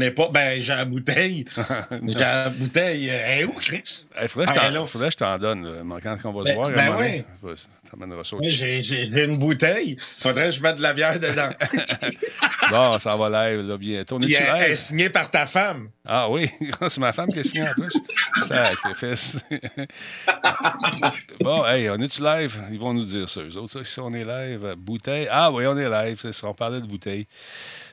ai pas. Ben, j'ai la bouteille. j'ai la bouteille. Elle est où, Chris? Il faudrait, Ah, que je là. t'en- faudrait que je t'en donne. Quand on va se Ben- voir, à un ben donné, oui. j'ai une bouteille. Faudrait que je mette de la bière dedans. Bon, ça va live là, bientôt. On est-tu elle, elle est signée par ta femme. Ah oui, c'est ma femme qui est signée en plus. Sacrifice. bon, hey, on est-tu live? Ils vont nous dire ça, eux autres. ça, si on est live, euh, bouteille. Ah oui, on est live. On parlait de bouteille.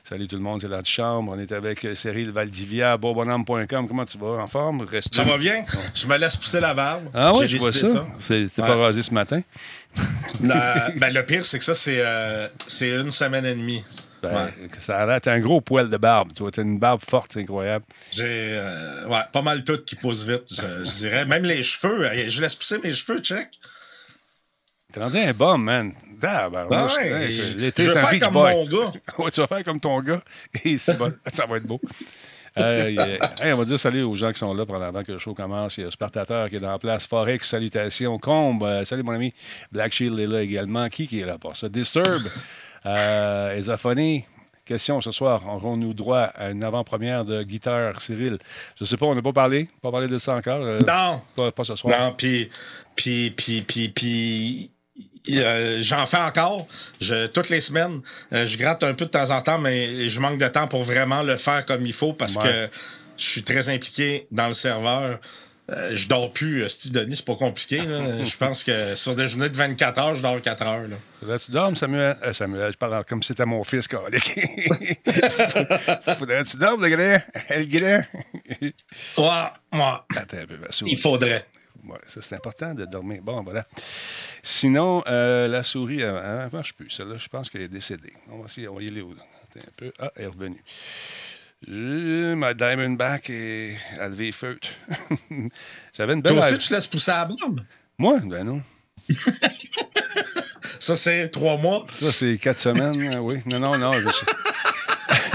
Salut tout le monde, c'est l'antichambre. On est avec euh, Cyril Valdivia, beaubonhomme.com. Comment tu vas? En forme? Reste Ça va bien? Je me laisse pousser la barbe. Ah oui, je vois ça. C'est- T'es pas rasé ce matin? La- ben, le pire, c'est que ça, c'est euh, une semaine et demie. Ben, Ouais. Ça a l'air, un gros poil de barbe, toi. T'as une barbe forte, c'est incroyable. J'ai euh, ouais, pas mal tout qui pousse vite, je, je dirais. Même les cheveux. Je laisse pousser mes cheveux, check. T'es rendu un bum, man. Ben, ouais, je vais faire comme mon gars. Ouais, tu vas faire comme ton gars. Et bon. Ça va être beau. Euh. Hey, on va dire salut aux gens qui sont là pendant avant que le show commence. Il y a Spartateur qui est en place. Forex, salutations. Combe, euh, salut mon ami. Black Shield est là également. Qui qui est là pour ça? Disturb, euh, Esophonie. Question ce soir. Aurons-nous droit à une avant-première de guitare, Cyril? Je sais pas, on n'a pas parlé. Pas parlé de ça encore. euh, Non. Pas, pas ce soir. Non, puis, puis, puis, puis, puis, euh, j'en fais encore. Je, toutes les semaines, euh, je gratte un peu de temps en temps, mais je manque de temps pour vraiment le faire comme il faut parce Ouais. que je suis très impliqué dans le serveur. Euh, je dors plus, Steve Denis, c'est pas compliqué. là. je pense que sur des journées de 24 heures, je dors 4 heures. là. Faudrait tu dormes, Samuel? Euh, Samuel, je parle comme si c'était mon fils. Faudrait que tu dormes, le grand? Le grand? Ouais, ouais, Attends un peu, ma souris. il faudrait. Ouais, ça, c'est important de dormir. Bon, voilà. Sinon, euh, la souris, elle, elle marche plus. Celle-là, je pense qu'elle est décédée. On va essayer, on va y aller. où, là? Attends un peu. Ah, elle est revenue. Je- ma Diamondback est à lever feutre. J'avais une belle... Toi aussi, tu laisses pousser la barbe? Moi? Ben non. Ça, c'est trois mois. Ça, c'est quatre semaines, hein, oui. Non, non, non. Je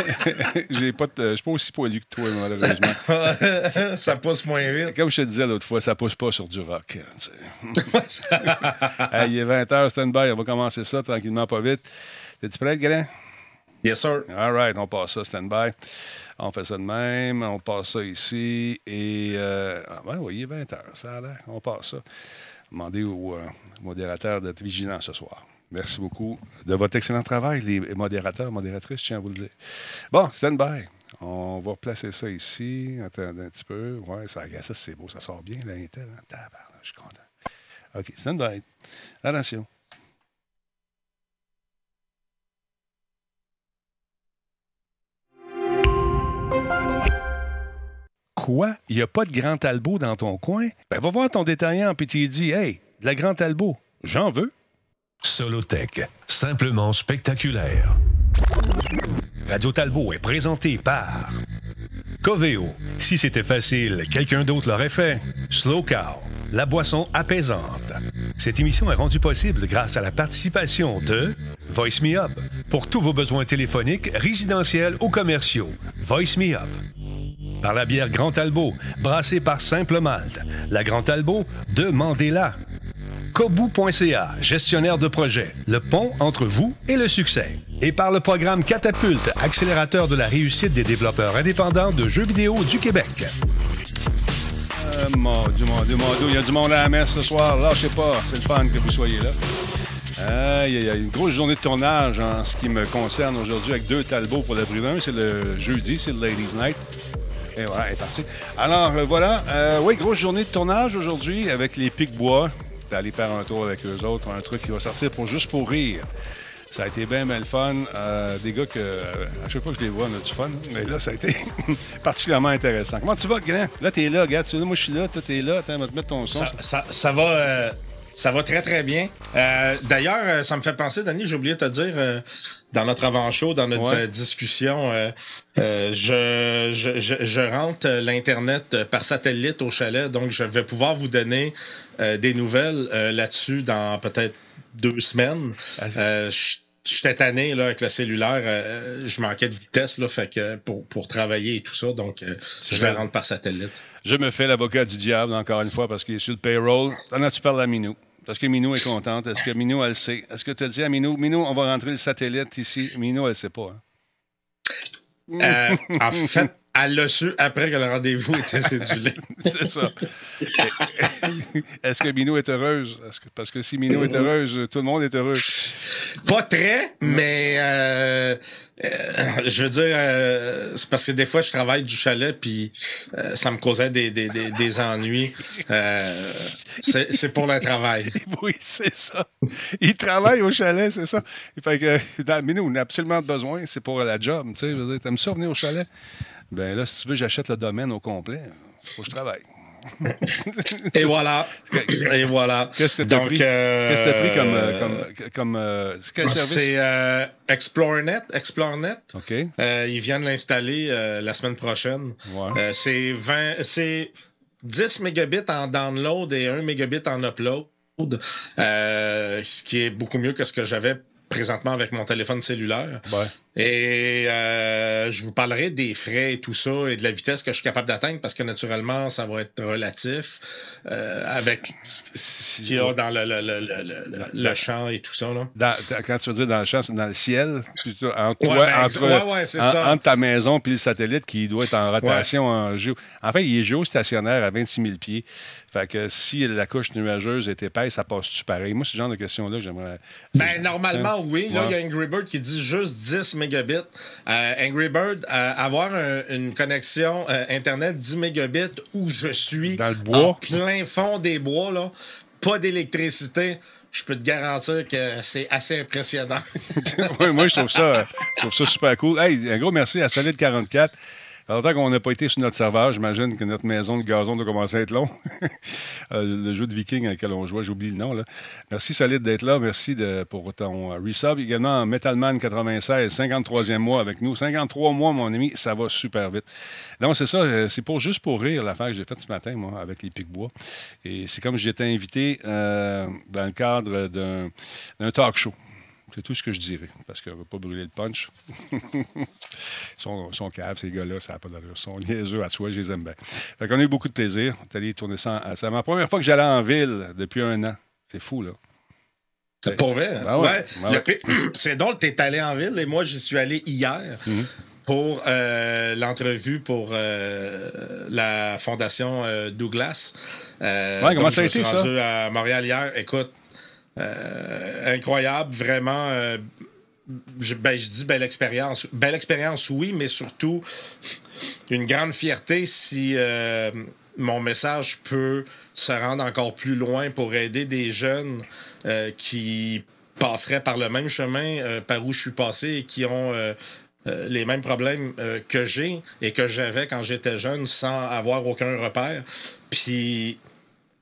J'ai pas de- je suis pas aussi poilu que toi, malheureusement. ça pousse moins vite. Comme je te disais l'autre fois, ça pousse pas sur du rock. hein, tu sais. Hey, il est 20h, stand-by. On va commencer ça tranquillement, pas vite. T'es-tu prêt, grand? Yes, sir. All right, on passe ça, stand-by. On fait ça de même. On passe ça ici. Et, euh, ah, ben oui, il est 20h. Ça a l'air. On passe ça. Demandez au euh, modérateur d'être vigilant ce soir. Merci beaucoup de votre excellent travail, les modérateurs, modératrices, tiens à vous le dire. Bon, stand-by. On va replacer ça ici. Attendez un petit peu. Ouais, ça, ça c'est beau, ça sort bien, l'Intel. Hein? Je suis content. OK, stand-by. Attention. Quoi? Il n'y a pas de Grand Talbot dans ton coin? Ben, va voir ton détaillant puis tu lui dis Hey, de la Grand Talbot, j'en veux. Solotech, simplement spectaculaire. Radio Talbot est présenté par Coveo. Si c'était facile, quelqu'un d'autre l'aurait fait. Slow Cow, la boisson apaisante. Cette émission est rendue possible grâce à la participation de Voice Me Up. Pour tous vos besoins téléphoniques, résidentiels ou commerciaux, Voice Me Up. Par la bière Grand Talbot, brassée par Simple Malte. La Grand Talbot, demandez-la. Kobu.ca, gestionnaire de projet, le pont entre vous et le succès. Et par le programme Catapulte, accélérateur de la réussite des développeurs indépendants de jeux vidéo du Québec. Euh, mon Dieu, mon Dieu, mon Dieu, il y a du monde à la messe ce soir. Lâchez pas, c'est le fun que vous soyez là. Aïe, aïe, aïe, une grosse journée de tournage en ce qui me concerne aujourd'hui avec deux Talbots pour la brûlure. C'est le jeudi, c'est le Ladies Night. Et voilà, elle est partie. Alors, euh, voilà. Euh, oui, grosse journée de tournage aujourd'hui avec les Pics-Bois. D'aller faire un tour avec eux autres. Un truc qui va sortir pour juste pour rire. Ça a été bien, bien le fun. Euh, des gars que, à chaque fois que je les vois, on a du fun. Mais là, ça a été particulièrement intéressant. Comment tu vas, grand? Là, t'es là, regarde. Moi, je suis là. Toi, t'es là. Attends, on va te mettre ton son. Ça, va, ça va très, très bien. Euh, D'ailleurs, euh, ça me fait penser, Denis, j'ai oublié de te dire, euh, dans notre avant-show, dans notre Ouais. euh, discussion, euh, euh, je, je, je, je rentre l'Internet par satellite au chalet, donc je vais pouvoir vous donner euh, des nouvelles euh, là-dessus dans peut-être deux semaines. Je- J'étais tanné là, avec le cellulaire, euh, je manquais de vitesse là, fait que pour, pour travailler et tout ça, donc euh, je vais rentrer par satellite. Je me fais l'avocat du diable, encore une fois, parce qu'il est sur le payroll. T'en as-tu parlé à Minou? Parce que Minou est contente. Est-ce que Minou, elle sait? Est-ce que tu as dit à Minou, Minou, on va rentrer le satellite ici? Minou, elle sait pas. hein? Euh, en fait, elle l'a su après que le rendez-vous était cédulé. C'est ça. Est-ce que Minou est heureuse? Que- parce que si Minou est heureuse, tout le monde est heureux. Pas très, mais euh, euh, je veux dire, euh, c'est parce que des fois, je travaille du chalet, puis euh, ça me causait des, des, des, des ennuis. Euh, c'est c'est pour le travail. Oui, c'est ça. Il travaille au chalet, c'est ça. Fait que, dans, Minou, on a absolument besoin, c'est pour la job. Tu sais, t'aimes ça venir au chalet? Ben là, si tu veux, j'achète le domaine au complet. Faut que je travaille. Et voilà. Et voilà. Qu'est-ce que t'as Donc, pris? euh, Qu'est-ce que pris comme. euh, comme, comme euh, c'est quel service? C'est ExploreNet. ExploreNet. OK. Ils viennent l'installer la semaine prochaine. Ouais. C'est 20, c'est 10 mégabits en download et 1 mégabit en upload. Ce qui est beaucoup mieux que ce que j'avais présentement avec mon téléphone cellulaire. Ouais. Et euh, je vous parlerai des frais et tout ça et de la vitesse que je suis capable d'atteindre parce que naturellement, ça va être relatif euh, avec ce qu'il y a dans le, le, le, le, champ et tout ça. Là. Dans- quand tu veux dire dans le champ, c'est dans le ciel, plutôt, entre, Ouais, toi- ben, entre, ouais, ouais, c'est en- ça. entre ta maison et le satellite qui doit être en rotation en géo. En fait, il est géostationnaire à 26 000 pieds. Fait que si la couche nuageuse est épaisse, ça passe-tu pareil? Moi, ce genre de questions-là, j'aimerais. Ben, normalement, oui. Là, il y a Angry Bird qui dit juste 10 euh, Angry Bird, euh, avoir une connexion euh, Internet 10 mégabits où je suis Dans en plein fond des bois, là, pas d'électricité je peux te garantir que c'est assez impressionnant. oui, moi, je trouve ça, trouve ça super cool. Hey, un gros merci à Solid44 alors, tant qu'on n'a pas été sur notre serveur, j'imagine que notre maison de gazon doit commencer à être long. Euh, le jeu de viking à lequel on jouait, j'oublie le nom. Merci, Solide, d'être là. Merci pour ton euh, resub. Également, Metalman 96, 53e mois avec nous. 53 mois, mon ami, ça va super vite. Donc, c'est ça. Euh, c'est juste pour rire l'affaire que j'ai faite ce matin, moi, avec les Pic-Bois. Et c'est comme j'étais invité dans le cadre d'un talk show. C'est tout ce que je dirais, parce qu'on ne veut pas brûler le punch. Ils sont, sont caves, ces gars-là, ça n'a pas d'allure. Ils sont niaiseux à soi, je les aime bien. Fait qu'on a eu beaucoup de plaisir. On est allé tourner ça. en- C'est ma première fois que j'allais en ville depuis un an. C'est fou, là. C'est pour vrai. hein? Ben ouais. Ben C'est drôle, t'es allé en ville et moi, j'y suis allé hier Mhm. pour euh, l'entrevue pour euh, la fondation euh, Douglas. Ouais, comment ça a été, suis ça? rendu à Montréal hier. Écoute, incroyable, vraiment. euh, je, ben, je dis belle expérience. Belle expérience, oui, mais surtout une grande fierté si euh, mon message peut se rendre encore plus loin pour aider des jeunes euh, qui passeraient par le même chemin euh, par où je suis passé et qui ont euh, euh, les mêmes problèmes euh, que j'ai et que j'avais quand j'étais jeune sans avoir aucun repère. Puis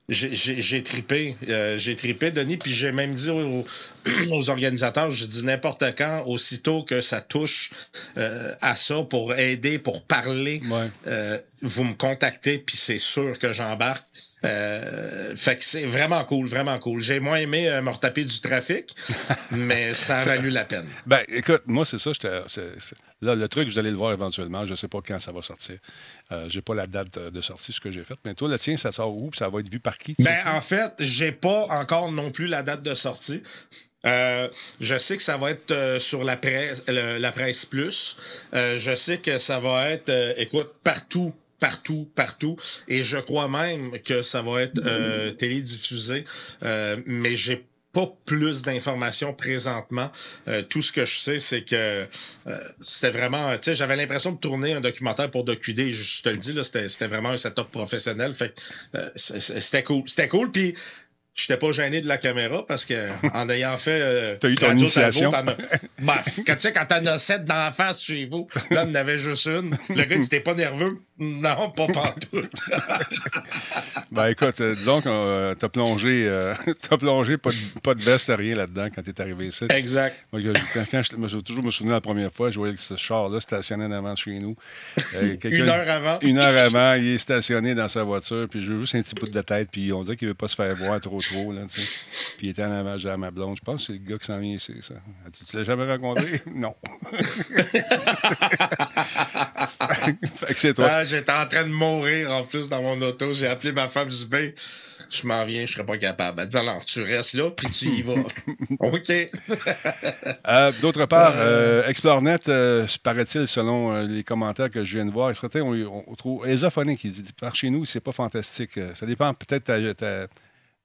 j'ai- tripé. euh, j'ai tripé, Denis, puis j'ai même dit aux, aux organisateurs, je dis n'importe quand, aussitôt que ça touche euh, à ça pour aider, pour parler, Ouais. euh, vous me contactez, puis c'est sûr que j'embarque. Euh, fait que c'est vraiment cool, vraiment cool. J'ai moins aimé euh, me retaper du trafic, mais ça a valu la peine. Ben, écoute, moi, c'est ça. Là, le truc, vous allez le voir éventuellement. Je ne sais pas quand ça va sortir. Euh, j'ai pas la date de sortie, ce que j'ai fait. Mais toi, le tien, ça sort où? Ça va être vu par qui? Ben, en fait, j'ai pas encore non plus la date de sortie. Euh, je sais que ça va être euh, sur la presse, le- la presse plus. Euh, je sais que ça va être, écoute, partout, partout, partout. Et je crois même que ça va être euh, télédiffusé. Euh, mais j'ai pas plus d'informations présentement. Euh, tout ce que je sais, c'est que c'était vraiment, tu sais, j'avais l'impression de tourner un documentaire pour DocuD. Je, je te le dis là, c'était vraiment un setup professionnel. Fait c'était cool, c'était cool. Puis J'étais pas gêné de la caméra parce que en ayant fait. Euh, T'as eu ton Talbot, initiation. t'en as- Ben, quand tu sais, quand t'en as sept dans la face chez vous, là, on en avait juste une. Le gars, tu t'es pas nerveux? Non, pas pantoute. Ben écoute, euh, disons que euh, t'as plongé, euh, t'as plongé pas de, pas de veste, rien là-dedans quand t'es arrivé ici. exact. Moi, quand, je, me suis toujours me souvenir la première fois, je voyais que ce char-là stationné en avant chez nous. Euh, Une heure avant. Une heure avant, il est stationné dans sa voiture, puis j'ai juste un petit bout de tête, puis on dirait qu'il veut pas se faire voir trop trop, là, tu sais. Puis il était en avant, à ma blonde. Je pense que c'est le gars qui s'en vient ici, ça. Tu, tu l'as jamais rencontré? non. fait que c'est toi. Ah, J'étais en train de mourir en plus dans mon auto. J'ai appelé ma femme, je dis, ben, je m'en viens, je serais pas capable. Elle dit, alors, tu restes là, puis tu y vas. OK. Euh, D'autre part, euh, ExploreNet, euh, paraît-il, selon euh, les commentaires que je viens de voir, on, on, trouve Esophonic, qui dit par chez nous, c'est pas fantastique. Euh, Ça dépend peut-être ta, ta,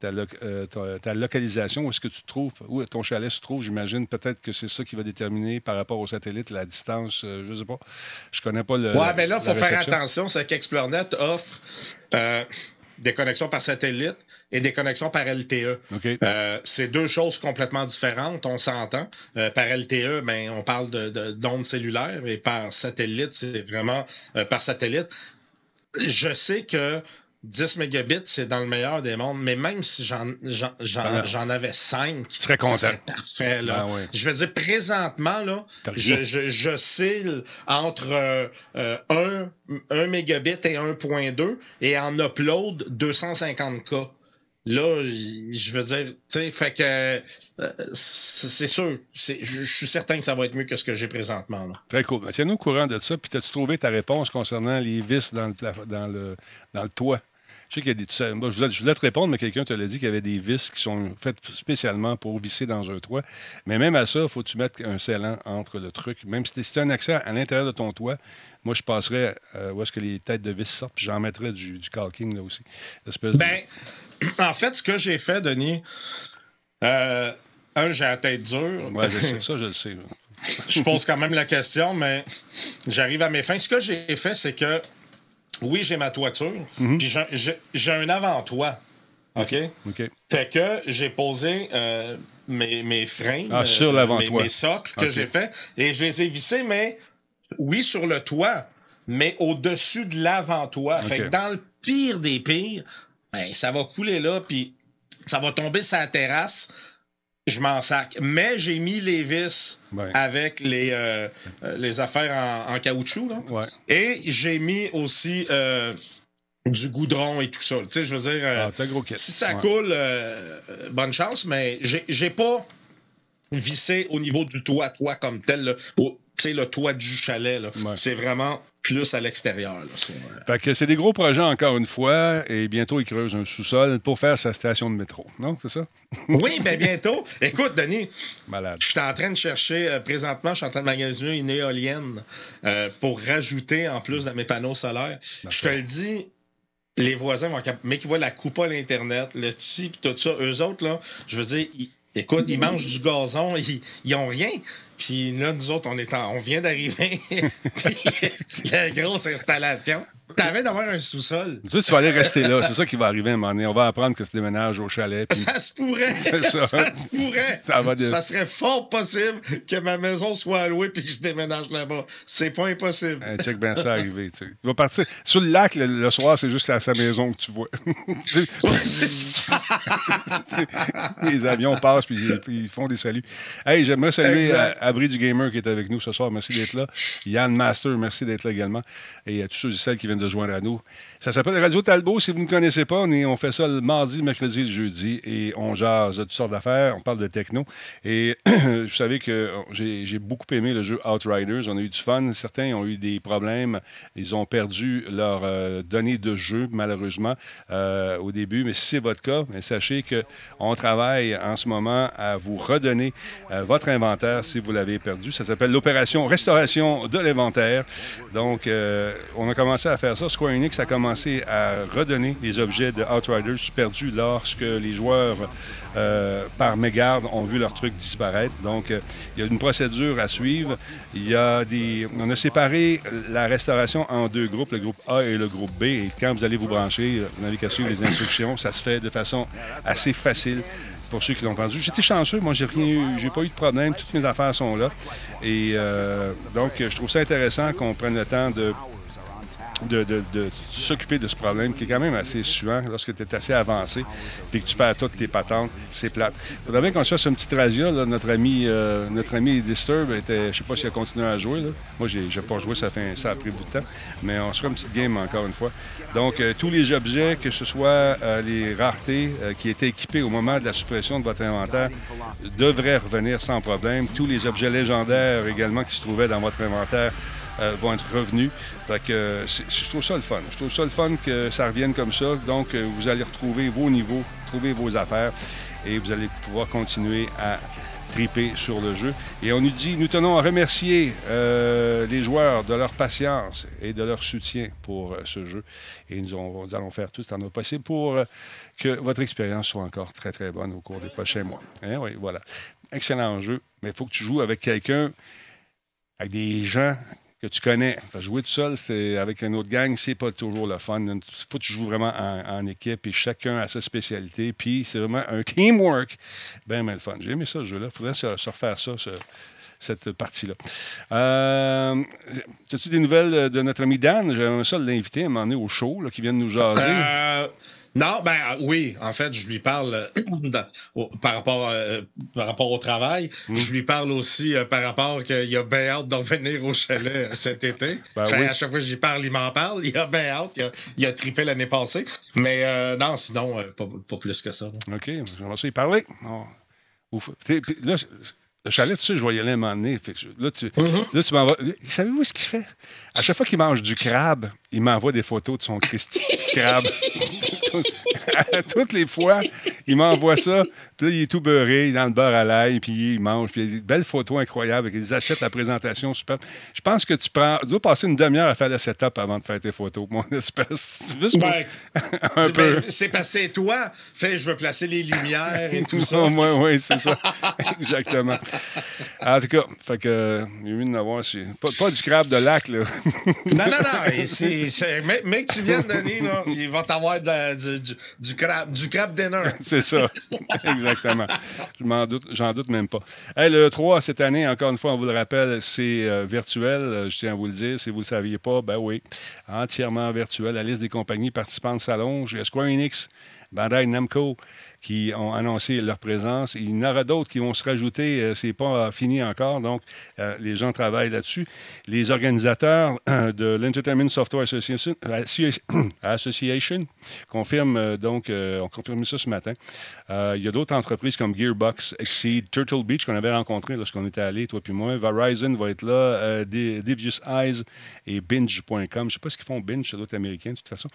ta, lo- euh, ta- ta localisation, où est-ce que tu te trouves, où ton chalet se trouve, j'imagine. Peut-être que c'est ça qui va déterminer par rapport au satellite la distance, euh, je sais pas. Je connais pas le. Ouais, mais là, il faut faire attention, c'est qu'ExploreNet offre euh, des connexions par satellite et des connexions par LTE. Euh, c'est deux choses complètement différentes, on s'entend. Euh, par LTE, ben, on parle de, de- d'ondes cellulaires et par satellite, c'est vraiment euh, par satellite. Je sais que 10 mégabits, c'est dans le meilleur des mondes, mais même si j'en, j'en, j'en, Ah. j'en avais 5, Tu serais content. parfait. Là. Ouais. Je veux dire, présentement, là, je, je, je cille entre euh, euh, 1, 1 mégabit et 1.2 et en upload 250K. Là, je veux dire, tu sais, fait que euh, c'est sûr, c'est- je suis certain que ça va être mieux que ce que j'ai présentement. Là. Très cool. Ben, Tiens-nous au courant de ça. Puis, as-tu trouvé ta réponse concernant les vis dans le, dans le, dans le toit? Je sais qu'il y a des. tu sais, moi, je, voulais, je voulais te répondre, mais quelqu'un te l'a dit qu'il y avait des vis qui sont faites spécialement pour visser dans un toit. Mais même à ça, il faut que tu mettes un scellant entre le truc. Même si tu as un accès à l'intérieur de ton toit, moi, je passerais euh, où est-ce que les têtes de vis sortent, puis j'en mettrais du, du caulking là aussi. Espèce de- Ben, en fait, ce que j'ai fait, Denis, euh, un, j'ai la tête dure. Ouais, je sais, ça, je le sais. je pose quand même la question, mais j'arrive à mes fins. Ce que j'ai fait, c'est que oui, j'ai ma toiture, Mhm. puis j'ai- un avant-toit. OK? OK. Fait que j'ai posé euh, mes, mes freins, Ah, euh, sur l'avant-toit. mes, mes socles que j'ai fait, et je les ai vissés, mais oui, sur le toit, mais au-dessus de l'avant-toit. Fait que dans le pire des pires, ben, ça va couler là, puis ça va tomber sur la terrasse. Je m'en sac. Mais j'ai mis les vis Ouais. avec les, euh, euh, les affaires en, en caoutchouc. Là. Ouais. Et j'ai mis aussi euh, du goudron et tout ça. Tu sais, je veux dire, euh, Ah, gros si ça Ouais. coule, euh, euh, bonne chance, mais j'ai j'ai pas vissé au niveau du toit, toit comme tel, là, au- sais, le toit du chalet. C'est vraiment plus à l'extérieur. euh. Fait que c'est des gros projets encore une fois, et bientôt ils creusent un sous-sol pour faire sa station de métro. Non, c'est ça? Oui, ben bientôt. Écoute, Denis, Malade. je suis en train de chercher, euh, présentement, je suis en train de magasiner une éolienne euh, pour rajouter en plus de mes panneaux solaires. Je te le dis, les voisins vont cap- mais qui voient la coupe à l'Internet, le pis tout ça, eux autres, là, je veux dire, ils- écoute, ils mangent du gazon, ils, ils ont rien. Puis là, nous autres, on, est en- on vient d'arriver. La grosse installation. D'avoir un sous-sol. Tu sais, tu vas aller rester là. C'est ça qui va arriver à un moment donné. On va apprendre que tu déménages au chalet. puis- Ça se pourrait. Ça. ça. se pourrait. Ça va de- serait fort possible que ma maison soit allouée puis que je déménage là-bas. C'est pas impossible. Hey, check bien ça arriver. tu sais. Il va partir. Sur le lac, le, le soir, c'est juste à sa maison que tu vois. Les avions passent puis, ils- puis ils font des saluts. Hey, j'aimerais saluer euh, Abri du Gamer qui est avec nous ce soir. Merci d'être là. Yann Master, merci d'être là également. Et à tous ceux et celles qui viennent de joindre à nous. Ça s'appelle Radio Talbot. Si vous ne connaissez pas, on, est- on fait ça le mardi, mercredi le jeudi. Et on jase toutes sortes d'affaires. On parle de techno. Et vous savez que j'ai j'ai beaucoup aimé le jeu Outriders. On a eu du fun. Certains ont eu des problèmes. Ils ont perdu leurs euh, données de jeu, malheureusement, euh, au début. Mais si c'est votre cas, mais sachez qu'on travaille en ce moment à vous redonner euh, votre inventaire si vous l'avez perdu. Ça s'appelle l'opération restauration de l'inventaire. Donc, on a commencé à faire ça. Square Enix a commencé à redonner les objets de Outriders perdus lorsque les joueurs, euh, par mégarde, ont vu leur truc disparaître. Donc, euh, il y a une procédure à suivre. Il y a des... On a séparé la restauration en deux groupes, le groupe A et le groupe B. Et quand vous allez vous brancher, vous n'avez qu'à suivre les instructions. Ça se fait de façon assez facile pour ceux qui l'ont entendu. J'étais chanceux, moi j'ai rien eu, j'ai pas eu de problème, toutes mes affaires sont là. Et euh, donc je trouve ça intéressant qu'on prenne le temps de de, de- de s'occuper de ce problème qui est quand même assez suant lorsque tu es assez avancé et que tu perds toutes tes patentes, c'est plate. Il faudrait bien qu'on se fasse une petite razzia. là. Notre ami euh, notre ami Disturb était, je sais pas s'il a continué à jouer. Là. Moi, j'ai j'ai pas joué, ça, fait, ça a pris beaucoup de temps. Mais on se fera une petite game encore une fois. Donc, euh, tous les objets, que ce soit euh, les raretés euh, qui étaient équipés au moment de la suppression de votre inventaire, devraient revenir sans problème. Tous les objets légendaires également qui se trouvaient dans votre inventaire euh, vont être revenus. Fait que je trouve ça le fun. Je trouve ça le fun que ça revienne comme ça. Donc, vous allez retrouver vos niveaux, trouver vos affaires et vous allez pouvoir continuer à triper sur le jeu. Et on nous dit, nous tenons à remercier euh, les joueurs de leur patience et de leur soutien pour euh, ce jeu. Et nous, allons faire tout en possible pour euh, que votre expérience soit encore très, très bonne au cours des prochains mois. Hein, oui, voilà. Excellent jeu, mais il faut que tu joues avec quelqu'un, avec des gens que tu connais. jouer tout seul, c'est avec une autre gang, c'est pas toujours le fun. Il faut que tu joues vraiment en, équipe et chacun a sa spécialité. Puis c'est vraiment un teamwork. Ben, ben le fun. J'ai aimé ça, ce jeu-là. Il faudrait se, refaire ça, cette partie-là. Euh, As-tu des nouvelles de notre ami Dan? J'aimerais ça l'inviter à m'emmener au show, qui vient de nous jaser. Euh... Non, ben oui, en fait, je lui parle euh, par, rapport, euh, par rapport au travail. Mm. Je lui parle aussi euh, par rapport qu'il a bien hâte de revenir au chalet cet été. Ben à chaque fois que j'y parle, il m'en parle. Il a bien hâte. Il a, il a trippé l'année passée. Mais non, sinon, pas, plus que ça. OK, on va y parler. Là, le chalet, tu sais, je vais y aller. Là, tu, mm-hmm. là, tu m'envoies. Savez-vous ce qu'il fait? À chaque fois qu'il mange du crabe, il m'envoie des photos de son Christy crabe. Toutes les fois, il m'envoie ça. Puis là, il est tout beurré, il est dans le beurre à l'ail, puis il mange. Puis il y a des belles photos incroyables avec des assiettes, la présentation super. Je pense que tu prends, tu dois passer une demi-heure à faire le setup avant de faire tes photos, mon espèce. Ben, un peu. Ben, c'est passé toi. Fait, je veux placer les lumières et tout ça. oui, oui, c'est ça. Exactement. En tout cas, fait que, il mieux de n'avoir. Pas, pas du crabe de lac, là. non, non, non. mais, que tu viennes, Denis, là, il va t'avoir du, du, du, du crabe dinner. c'est ça. Exactement. J'en doute, j'en doute même pas. le 3, cette année, encore une fois, on vous le rappelle, c'est euh, virtuel. Je tiens à vous le dire. Si vous ne le saviez pas, ben oui, entièrement virtuel. La liste des compagnies participantes s'allonge. Square Enix, Bandai Namco, qui ont annoncé leur présence. Il y en aura d'autres qui vont se rajouter. Euh, c'est pas fini encore, donc euh, les gens travaillent là-dessus. Les organisateurs de l'Entertainment Software Association, Association confirment donc, ont confirmé ça ce matin. il y a d'autres entreprises comme Gearbox, Exceed, Turtle Beach qu'on avait rencontré lorsqu'on était allé, toi puis moi. Verizon va être là, Devious Eyes et Binge.com. Je ne sais pas ce qu'ils font Binge, c'est d'autres américains de toute façon.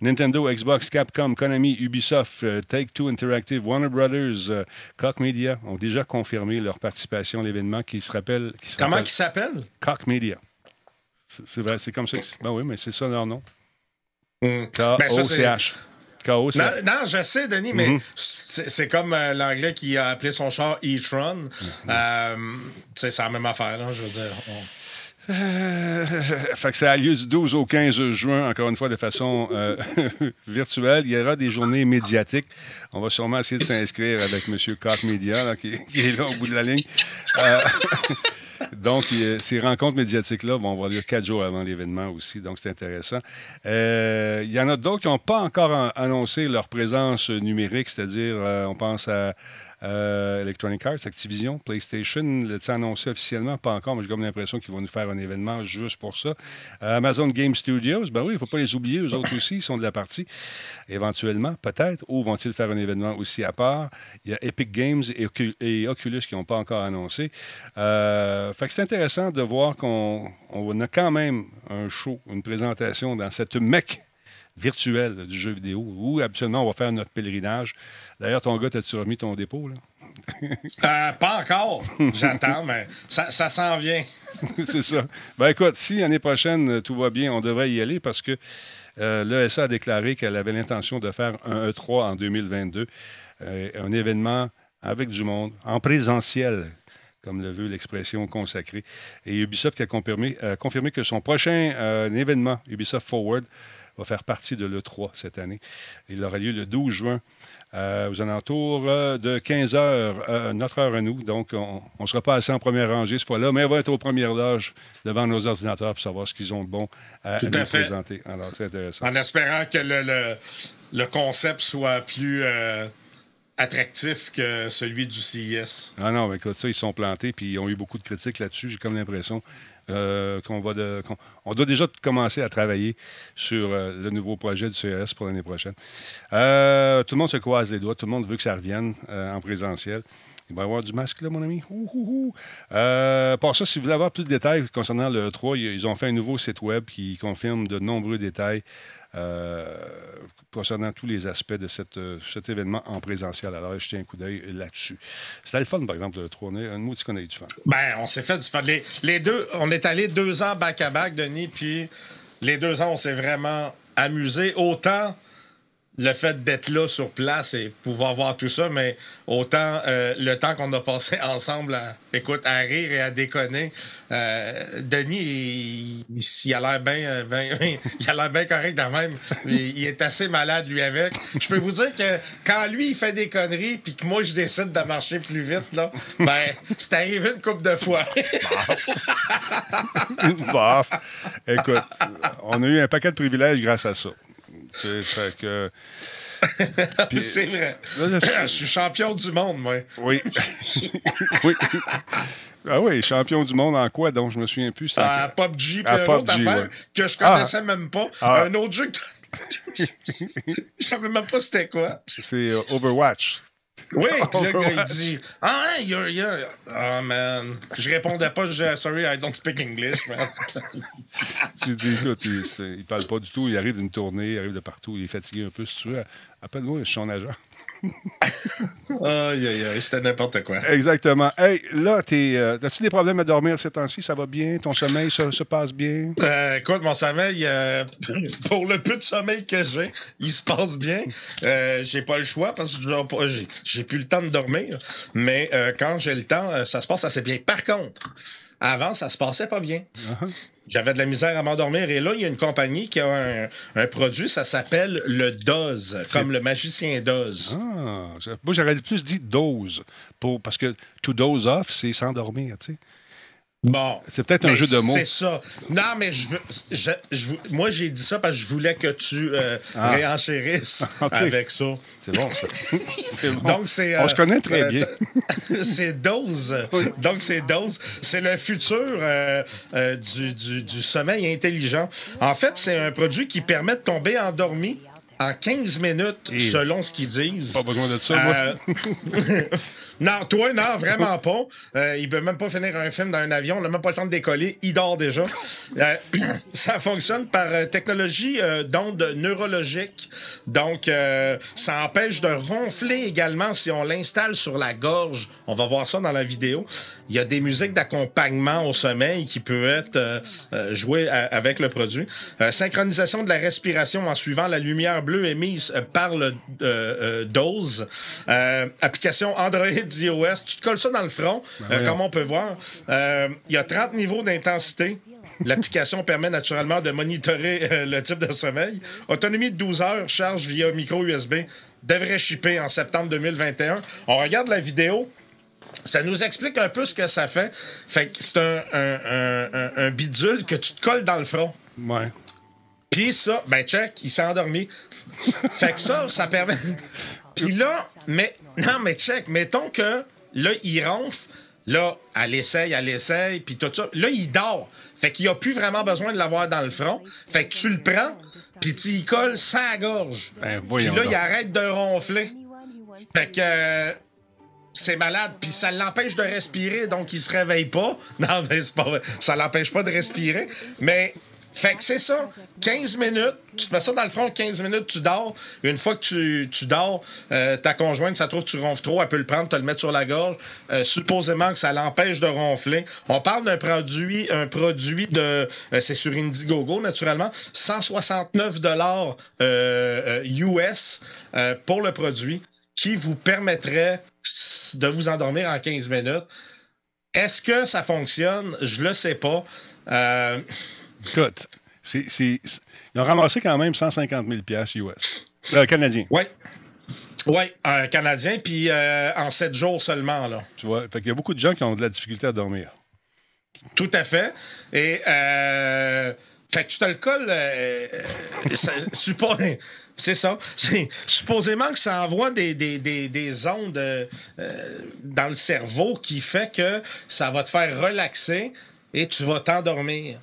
Nintendo, Xbox, Capcom, Konami, Ubisoft, Take-Two Interactive, Warner Brothers, euh, Cock Media ont déjà confirmé leur participation à l'événement qui se rappelle. Qui Comment ils s'appelle? Cock Media. C'est vrai, c'est comme ça. Ben oui, mais c'est ça leur nom. Hmm. K-O-C-H. Non, non, je sais, Denis, mais mm-hmm. c'est comme euh, l'anglais qui a appelé son char e-tron. Mm-hmm. Euh, c'est la même affaire, je veux dire. Euh, fait que ça a lieu du 12 au 15 juin, encore une fois, de façon euh, virtuelle. Il y aura des journées médiatiques. On va sûrement essayer de s'inscrire avec M. Cock Media, qui, est là au bout de la ligne. Euh, donc, ces rencontres médiatiques-là vont avoir lieu quatre jours avant l'événement aussi, donc c'est intéressant. il y en a d'autres qui n'ont pas encore annoncé leur présence numérique, c'est-à-dire, on pense à euh, Electronic Arts, Activision, PlayStation, le annoncé officiellement? Pas encore, mais j'ai comme l'impression qu'ils vont nous faire un événement juste pour ça. Euh, Amazon Game Studios, ben oui, il ne faut pas les oublier, eux autres aussi, ils sont de la partie. Éventuellement, peut-être. Ou vont-ils faire un événement aussi à part? Il y a Epic Games et, Oculus qui n'ont pas encore annoncé. Euh, fait que c'est intéressant de voir qu'on a quand même un show, une présentation dans cette mecque virtuelle du jeu vidéo où absolument on va faire notre pèlerinage. D'ailleurs, ton gars, as-tu remis ton dépôt? Là? Euh, pas encore. J'attends, mais ça, ça s'en vient. c'est ça. Ben écoute, si l'année prochaine euh, tout va bien, on devrait y aller parce que euh, l'ESA a déclaré qu'elle avait l'intention de faire un E3 en 2022, un événement avec du monde, en présentiel, comme le veut l'expression consacrée. Et Ubisoft qui a confirmé, confirmé que son prochain événement, Ubisoft Forward, va faire partie de l'E3 cette année. Il aura lieu le 12 juin. Euh, aux alentours euh, de 15 heures, euh, notre heure à nous. Donc, on ne sera pas assez en première rangée cette fois-là, mais on va être aux premières loges devant nos ordinateurs pour savoir ce qu'ils ont de bon à, nous présenter. Alors, c'est intéressant. En espérant que le, le, concept soit plus attractif que celui du CIS. Ah non, mais écoute, ça, ils sont plantés, puis ils ont eu beaucoup de critiques là-dessus. J'ai comme l'impression euh, qu'on va on doit déjà commencer à travailler sur euh, le nouveau projet du CES pour l'année prochaine. Euh, tout le monde se croise les doigts, tout le monde veut que ça revienne en présentiel. Il va y avoir du masque là, mon ami. Ouh, ouh, pour ça, si vous voulez avoir plus de détails concernant le 3, ils ils ont fait un nouveau site web qui confirme de nombreux détails concernant tous les aspects de euh, cet événement en présentiel. Alors, jetez un coup d'œil là-dessus. C'était le fun, par exemple, le 3. On a- Un mot qu'on a eu du fun. Ben, on s'est fait du fun. Les, deux, on est allé deux ans back-à-back, Denis, puis les deux ans, on s'est vraiment amusé. Autant le fait d'être là sur place et pouvoir voir tout ça, mais autant euh, le temps qu'on a passé ensemble à, écoute, à rire et à déconner. Euh, Denis, il, il a l'air bien ben, l'air bien correct quand même. Il, est assez malade, lui, avec. Je peux vous dire que quand lui, il fait des conneries, puis que moi, je décide de marcher plus vite, là, ben, c'est arrivé une couple de fois. Écoute, on a eu un paquet de privilèges grâce à ça. C'est fait que. Puis- c'est vrai. Là, Je suis champion du monde, moi. Oui. oui. Ah oui, champion du monde en quoi, donc je me souviens plus. c'était- À PUBG, puis À un autre affaire ouais. que je connaissais même pas. Ah. Un autre jeu que Je savais même pas c'était quoi. C'est euh, Overwatch. Oui, puis là, le gars, il dit Ah, hein, you're, you're. Oh, man. Je répondais pas, je Sorry, I don't speak English, man. J'ai dit, écoute, il, il parle pas du tout, il arrive d'une tournée, il arrive de partout, il est fatigué un peu, si tu veux. Appelle-moi, je suis son agent. Aïe, aïe, aïe, c'était n'importe quoi. Exactement. Hey, là, t'es, euh, as-tu des problèmes à dormir ces temps-ci? Ça va bien? Ton sommeil se, se passe bien? Euh, écoute, mon sommeil, euh, pour le peu de sommeil que j'ai, il se passe bien. J'ai pas le choix parce que j'ai, j'ai plus le temps de dormir. Mais quand j'ai le temps, ça se passe assez bien. Par contre, avant, ça se passait pas bien. J'avais de la misère à m'endormir. Et là, il y a une compagnie qui a un, produit, ça s'appelle le Doz, comme le magicien Doz. Ah, moi, j'aurais plus dit dose, pour, parce que to dose off, c'est s'endormir, tu sais. Bon. C'est peut-être un jeu de mots. C'est ça. Non, mais je veux. je- je veux- moi, j'ai dit ça parce que je voulais que tu euh, Ah. réenchérisses Ok. avec ça. C'est bon, ça. C'est bon. Donc, c'est. On se connaît très bien. t- c'est Dose. Donc, c'est Dose. C'est le futur euh, euh, du, du- du sommeil intelligent. En fait, c'est un produit qui permet de tomber endormi en 15 minutes, Et- selon ce qu'ils disent. Pas besoin de ça, moi. Non, toi, non, vraiment pas. Euh, il peut même pas finir un film dans un avion. On n'a même pas le temps de décoller. Il dort déjà. Euh, ça fonctionne par euh, technologie euh, d'ondes neurologiques. Donc, euh, ça empêche de ronfler également si on l'installe sur la gorge. On va voir ça dans la vidéo. Il y a des musiques d'accompagnement au sommeil qui peut être euh, jouées avec le produit. Synchronisation de la respiration en suivant la lumière bleue émise par le dose. Application Android iOS. Tu te colles ça dans le front, euh, voyons. comme on peut voir. Euh, Il y a 30 niveaux d'intensité. L'application permet naturellement de monitorer euh, le type de sommeil. Autonomie de 12 heures, charge via micro USB. Devrait shipper en septembre 2021. On regarde la vidéo. Ça nous explique un peu ce que ça fait. Fait que c'est un, un- un- un- un bidule que tu te colles dans le front. Ouais. Puis ça, ben check, il s'est endormi. fait que ça, ça permet. Puis là, mais non, mais check, mettons que là, il ronfle. Là, elle essaye, elle essaye, puis tout ça. Là, il dort. Fait qu'il a plus vraiment besoin de l'avoir dans le front. Fait que tu le prends, puis tu y colles sa gorge. Ben, Puis là, donc. il arrête de ronfler. Fait que euh, c'est malade, puis ça l'empêche de respirer, donc il se réveille pas. Non, mais c'est pas vrai. Ça l'empêche pas de respirer. Mais, fait que c'est ça. 15 minutes, tu te mets ça dans le front, 15 minutes, tu dors. Une fois que tu, tu dors, euh, ta conjointe, ça trouve que tu ronfles trop, elle peut le prendre, te le mettre sur la gorge. Euh, supposément que ça l'empêche de ronfler. On parle d'un produit, un produit de. euh, c'est sur Indiegogo, naturellement. 169 dollars US pour le produit qui vous permettrait de vous endormir en 15 minutes. Est-ce que ça fonctionne? Je le sais pas. Euh, Écoute, c'est, c'est- c'est- ils ont ramassé quand même 150 000 piastres US. Euh, canadiens, ouais. Ouais, un Canadien, puis euh, en 7 jours seulement, là. tu vois. Fait qu'il y a beaucoup de gens qui ont de la difficulté à dormir. Tout à fait. Et euh, fait que tu te le colles. euh, euh, c'est ça. C'est supposément que ça envoie des, des, des, des ondes euh, euh, dans le cerveau qui fait que ça va te faire relaxer et tu vas t'endormir.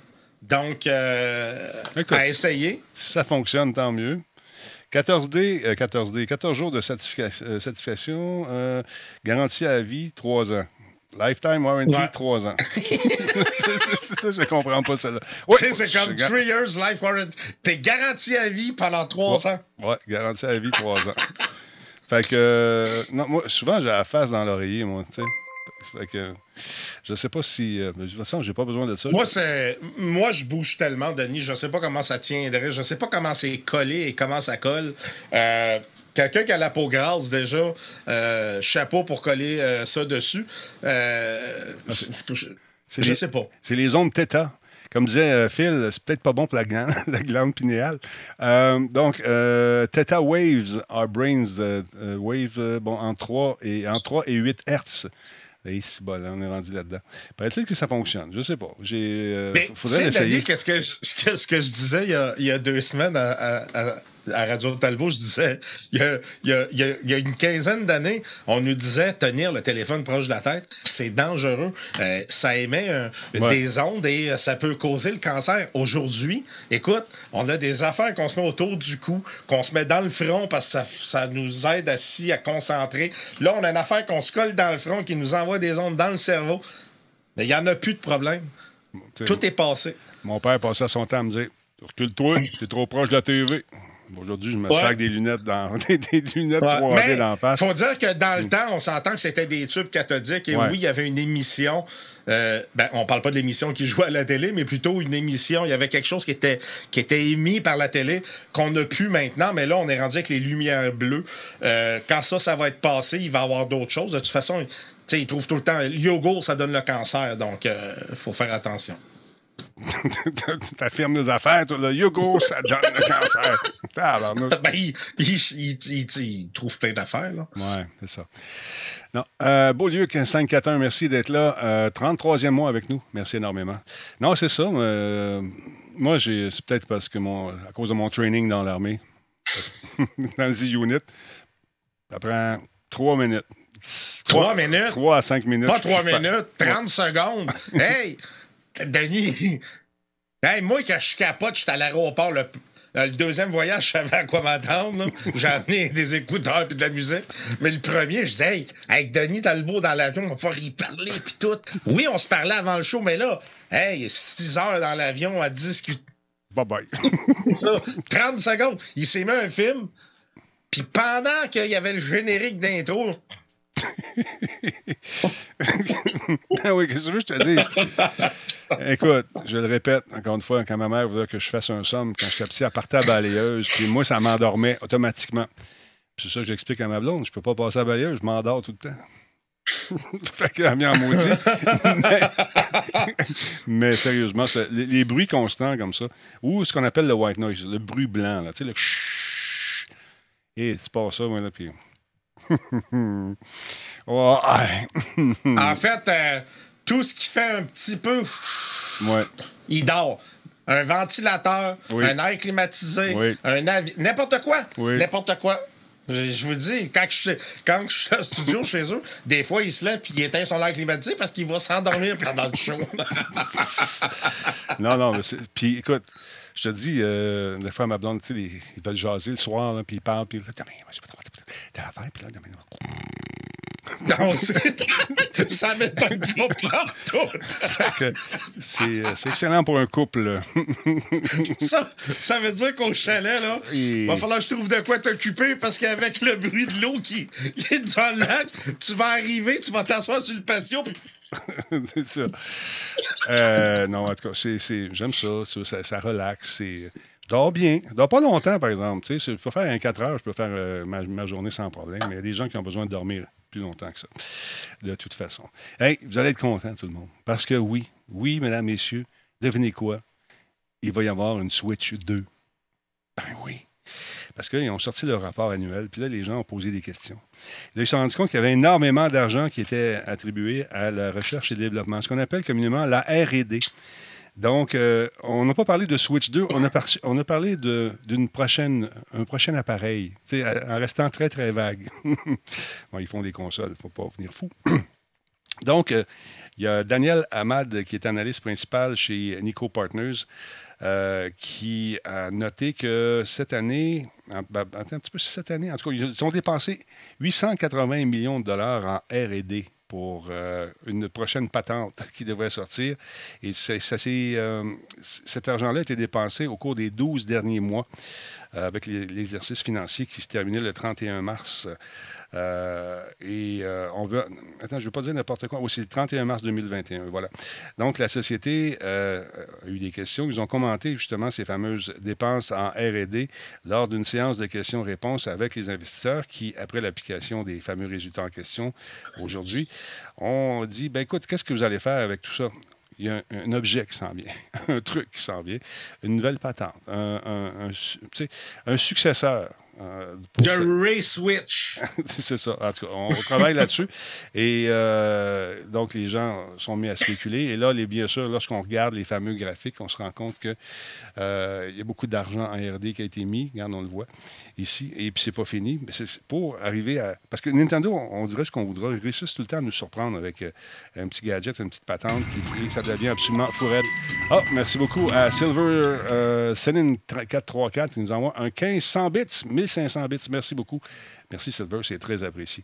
Donc, euh, Écoute. à essayer. Si ça fonctionne, tant mieux. 14D, euh, 14D, 14 jours de certification, euh, certification euh, garantie à vie, 3 ans. Lifetime warranty, Ouais. 3 ans. je comprends pas ça. tu sais, c'est comme 3 years life warranty. T'es garanti à vie pendant 3 ans. Ouais, garantie à vie, 3 ans. Fait que, euh, non, moi, souvent, j'ai la face dans l'oreiller, moi, tu sais. Fait que, je sais pas si. euh, de toute façon, j'ai pas besoin de ça. Moi, c'est. Moi, je bouge tellement, Denis. Je sais pas comment ça tiendrait. Je sais pas comment c'est collé et comment ça colle. Euh, Quelqu'un qui a la peau grasse, déjà, euh, chapeau pour coller ça dessus. Euh, je les- sais pas. C'est les ondes θ. Comme disait Phil, c'est peut-être pas bon pour la glande, la glande pinéale. Euh, donc, euh, Theta waves are brains euh, waves bon, en 3 et, en 3 et 8 Hertz. Et bon, là, on est rendu là-dedans. Paraît-il que ça fonctionne. Je sais pas. J'ai, euh, faudrait l'essayer. Qu'est-ce que, je, qu'est-ce que je disais il y a, il y a deux semaines à, à- à- à Radio Talbot? Je disais, il y a, il y a- il y a- il y a une quinzaine d'années, on nous disait tenir le téléphone proche de la tête, c'est dangereux. Euh, ça émet euh, Ouais. des ondes et euh, ça peut causer le cancer. Aujourd'hui, écoute, on a des affaires qu'on se met autour du cou, qu'on se met dans le front parce que ça, ça nous aide assis à concentrer. Là, on a une affaire qu'on se colle dans le front qui nous envoie des ondes dans le cerveau. Mais il n'y en a plus de problème. Tu Tout est passé. Mon père passait son temps à me dire Recule-toi, t'es trop proche de la TV. Aujourd'hui, je me Ouais. des lunettes dans des, des lunettes Ouais, 3D mais dans la face. faut dire que dans le temps, on s'entend que c'était des tubes cathodiques et Ouais. oui, il y avait une émission. euh, ben, on parle pas de l'émission qui jouait à la télé, mais plutôt une émission. Il y avait quelque chose qui était, qui était émis par la télé qu'on n'a plus maintenant, mais là, on est rendu avec les lumières bleues. Euh, quand ça, ça va être passé, il va y avoir d'autres choses. De toute façon, tu sais, ils trouvent tout le temps. Le yogourt, ça donne le cancer, donc il faut faire attention. T'affirmes nos affaires, toi, le yoga, ça donne le cancer. Ben, il, il, il- il- il trouve plein d'affaires. là. Ouais, c'est ça. Non. Euh, Beaulieu, 541, merci d'être là. Euh, 33e mois avec nous. Merci énormément. Non, c'est ça. euh, moi, j'ai, c'est peut-être parce que mon, à cause de mon training dans l'armée, dans le Z-Unit, ça prend trois minutes. Trois minutes? Trois à cinq minutes. Pas trois minutes, 30 secondes. Hey, Denis, hey, moi, quand je capote, je suis à l'aéroport. Le, le deuxième voyage, je savais à quoi m'attendre. J'ai amené des écouteurs et de la musique. Mais le premier, je disais, hey, avec Denis Talbot dans l'avion, on va pouvoir y parler puis tout. Oui, on se parlait avant le show, mais là, hey, 6 heures dans l'avion à discuter. Bye bye. ça. 30 secondes. Il s'est mis un film. Puis pendant qu'il y avait le générique d'intro, Ah oui, qu'est-ce que tu veux je te dise? Écoute, je le répète encore une fois, quand ma mère voulait que je fasse un somme, quand j'étais petit, elle partait à balayeuse, puis moi, ça m'endormait automatiquement. C'est ça que j'explique à ma blonde. Je peux pas passer à balayeuse, je m'endors tout le temps. fait qu'elle vient en maudit. mais, mais sérieusement, les, bruits constants comme ça, ou ce qu'on appelle le white noise, le bruit blanc, là, tu sais, le. Et c'est pas ça, moi, là, puis... Ouais. en fait, euh, tout ce qui fait un petit peu ouais. il dort. Un ventilateur, Oui. un air climatisé, Oui. un avis, n'importe quoi. Oui. N'importe quoi. Je, vous dis, quand je, quand je suis au studio chez eux, des fois, il se lève puis il éteint son air climatisé parce qu'il va s'endormir pendant le show. Non, non, mais puis écoute, je te dis, euh, des fois, ma blonde, ils veulent jaser le soir, puis ils parlent, puis là, Demain, moi, je sais pas t'as l'affaire, puis là, demain, Donc, c'est- ça m'étonne pas partout. C'est euh, c'est excellent pour un couple. Ça, ça veut dire qu'au chalet, là, Et- va falloir que je trouve de quoi t'occuper parce qu'avec le bruit de l'eau qui, qui est dans le lac, tu vas arriver, tu vas t'asseoir sur le patio, puis c'est ça. Euh, non, en tout cas, c'est- c'est- j'aime ça, ça, ça, ça relaxe. c'est- Je dors bien. Je dors pas longtemps, par exemple. Tu sais, je peux faire un 4 heures, je peux faire euh, ma, ma journée sans problème. Mais il y a des gens qui ont besoin de dormir plus longtemps que ça. De toute façon. Vous allez être contents, tout le monde. Parce que oui, oui, mesdames, messieurs, devinez quoi? Il va y avoir une Switch 2. Ben oui. Parce qu'ils ont sorti leur rapport annuel, puis là, les gens ont posé des questions. Là, ils se sont rendus compte qu'il y avait énormément d'argent qui était attribué à la recherche et développement, ce qu'on appelle communément la RD. Donc, euh, on n'a pas parlé de Switch 2, on a, parlé d'une prochaine, prochain appareil, en restant très, très vague. bon, ils font des consoles, il ne faut pas venir fou. Donc, euh, il y a Daniel Ahmad, qui est analyste principal chez Nico Partners. euh, qui a noté que cette année, ben, un petit peu, cette année, en tout cas, ils ont dépensé 880 millions de dollars en R&D pour euh, une prochaine patente qui devrait sortir. Et ça, euh, cet argent-là a été dépensé au cours des 12 derniers mois avec l'exercice financier qui se terminait le 31 mars. Euh, et euh, on veut. Attends, je ne veux pas dire n'importe quoi. c'est le 31 mars 2021. Voilà. Donc, la société euh, a eu des questions. Ils ont commenté justement ces fameuses dépenses en RD lors d'une séance de questions-réponses avec les investisseurs qui, après l'application des fameux résultats en question aujourd'hui, ont dit ben écoute, qu'est-ce que vous allez faire avec tout ça? il y a un, objet qui s'en vient, un truc qui s'en vient, une nouvelle patente, un successeur euh, The Ray Switch. c'est ça. En tout cas, on, travaille là-dessus. Et euh, donc, les gens sont mis à spéculer. Et là, les, bien sûr, lorsqu'on regarde les fameux graphiques, on se rend compte qu'il euh, y a beaucoup d'argent en RD qui a été mis. Regarde, on le voit ici. Et puis, c'est pas fini. Mais c'est pour arriver à. Parce que Nintendo, on, dirait ce qu'on voudra. Ils réussissent tout le temps à nous surprendre avec un petit gadget, une petite patente qui, ça devient absolument fourette. Ah, merci beaucoup à Silver euh, Senin 434 qui nous envoie un 1500 bits, 1500 bits. Merci beaucoup. Merci Silver, c'est très apprécié.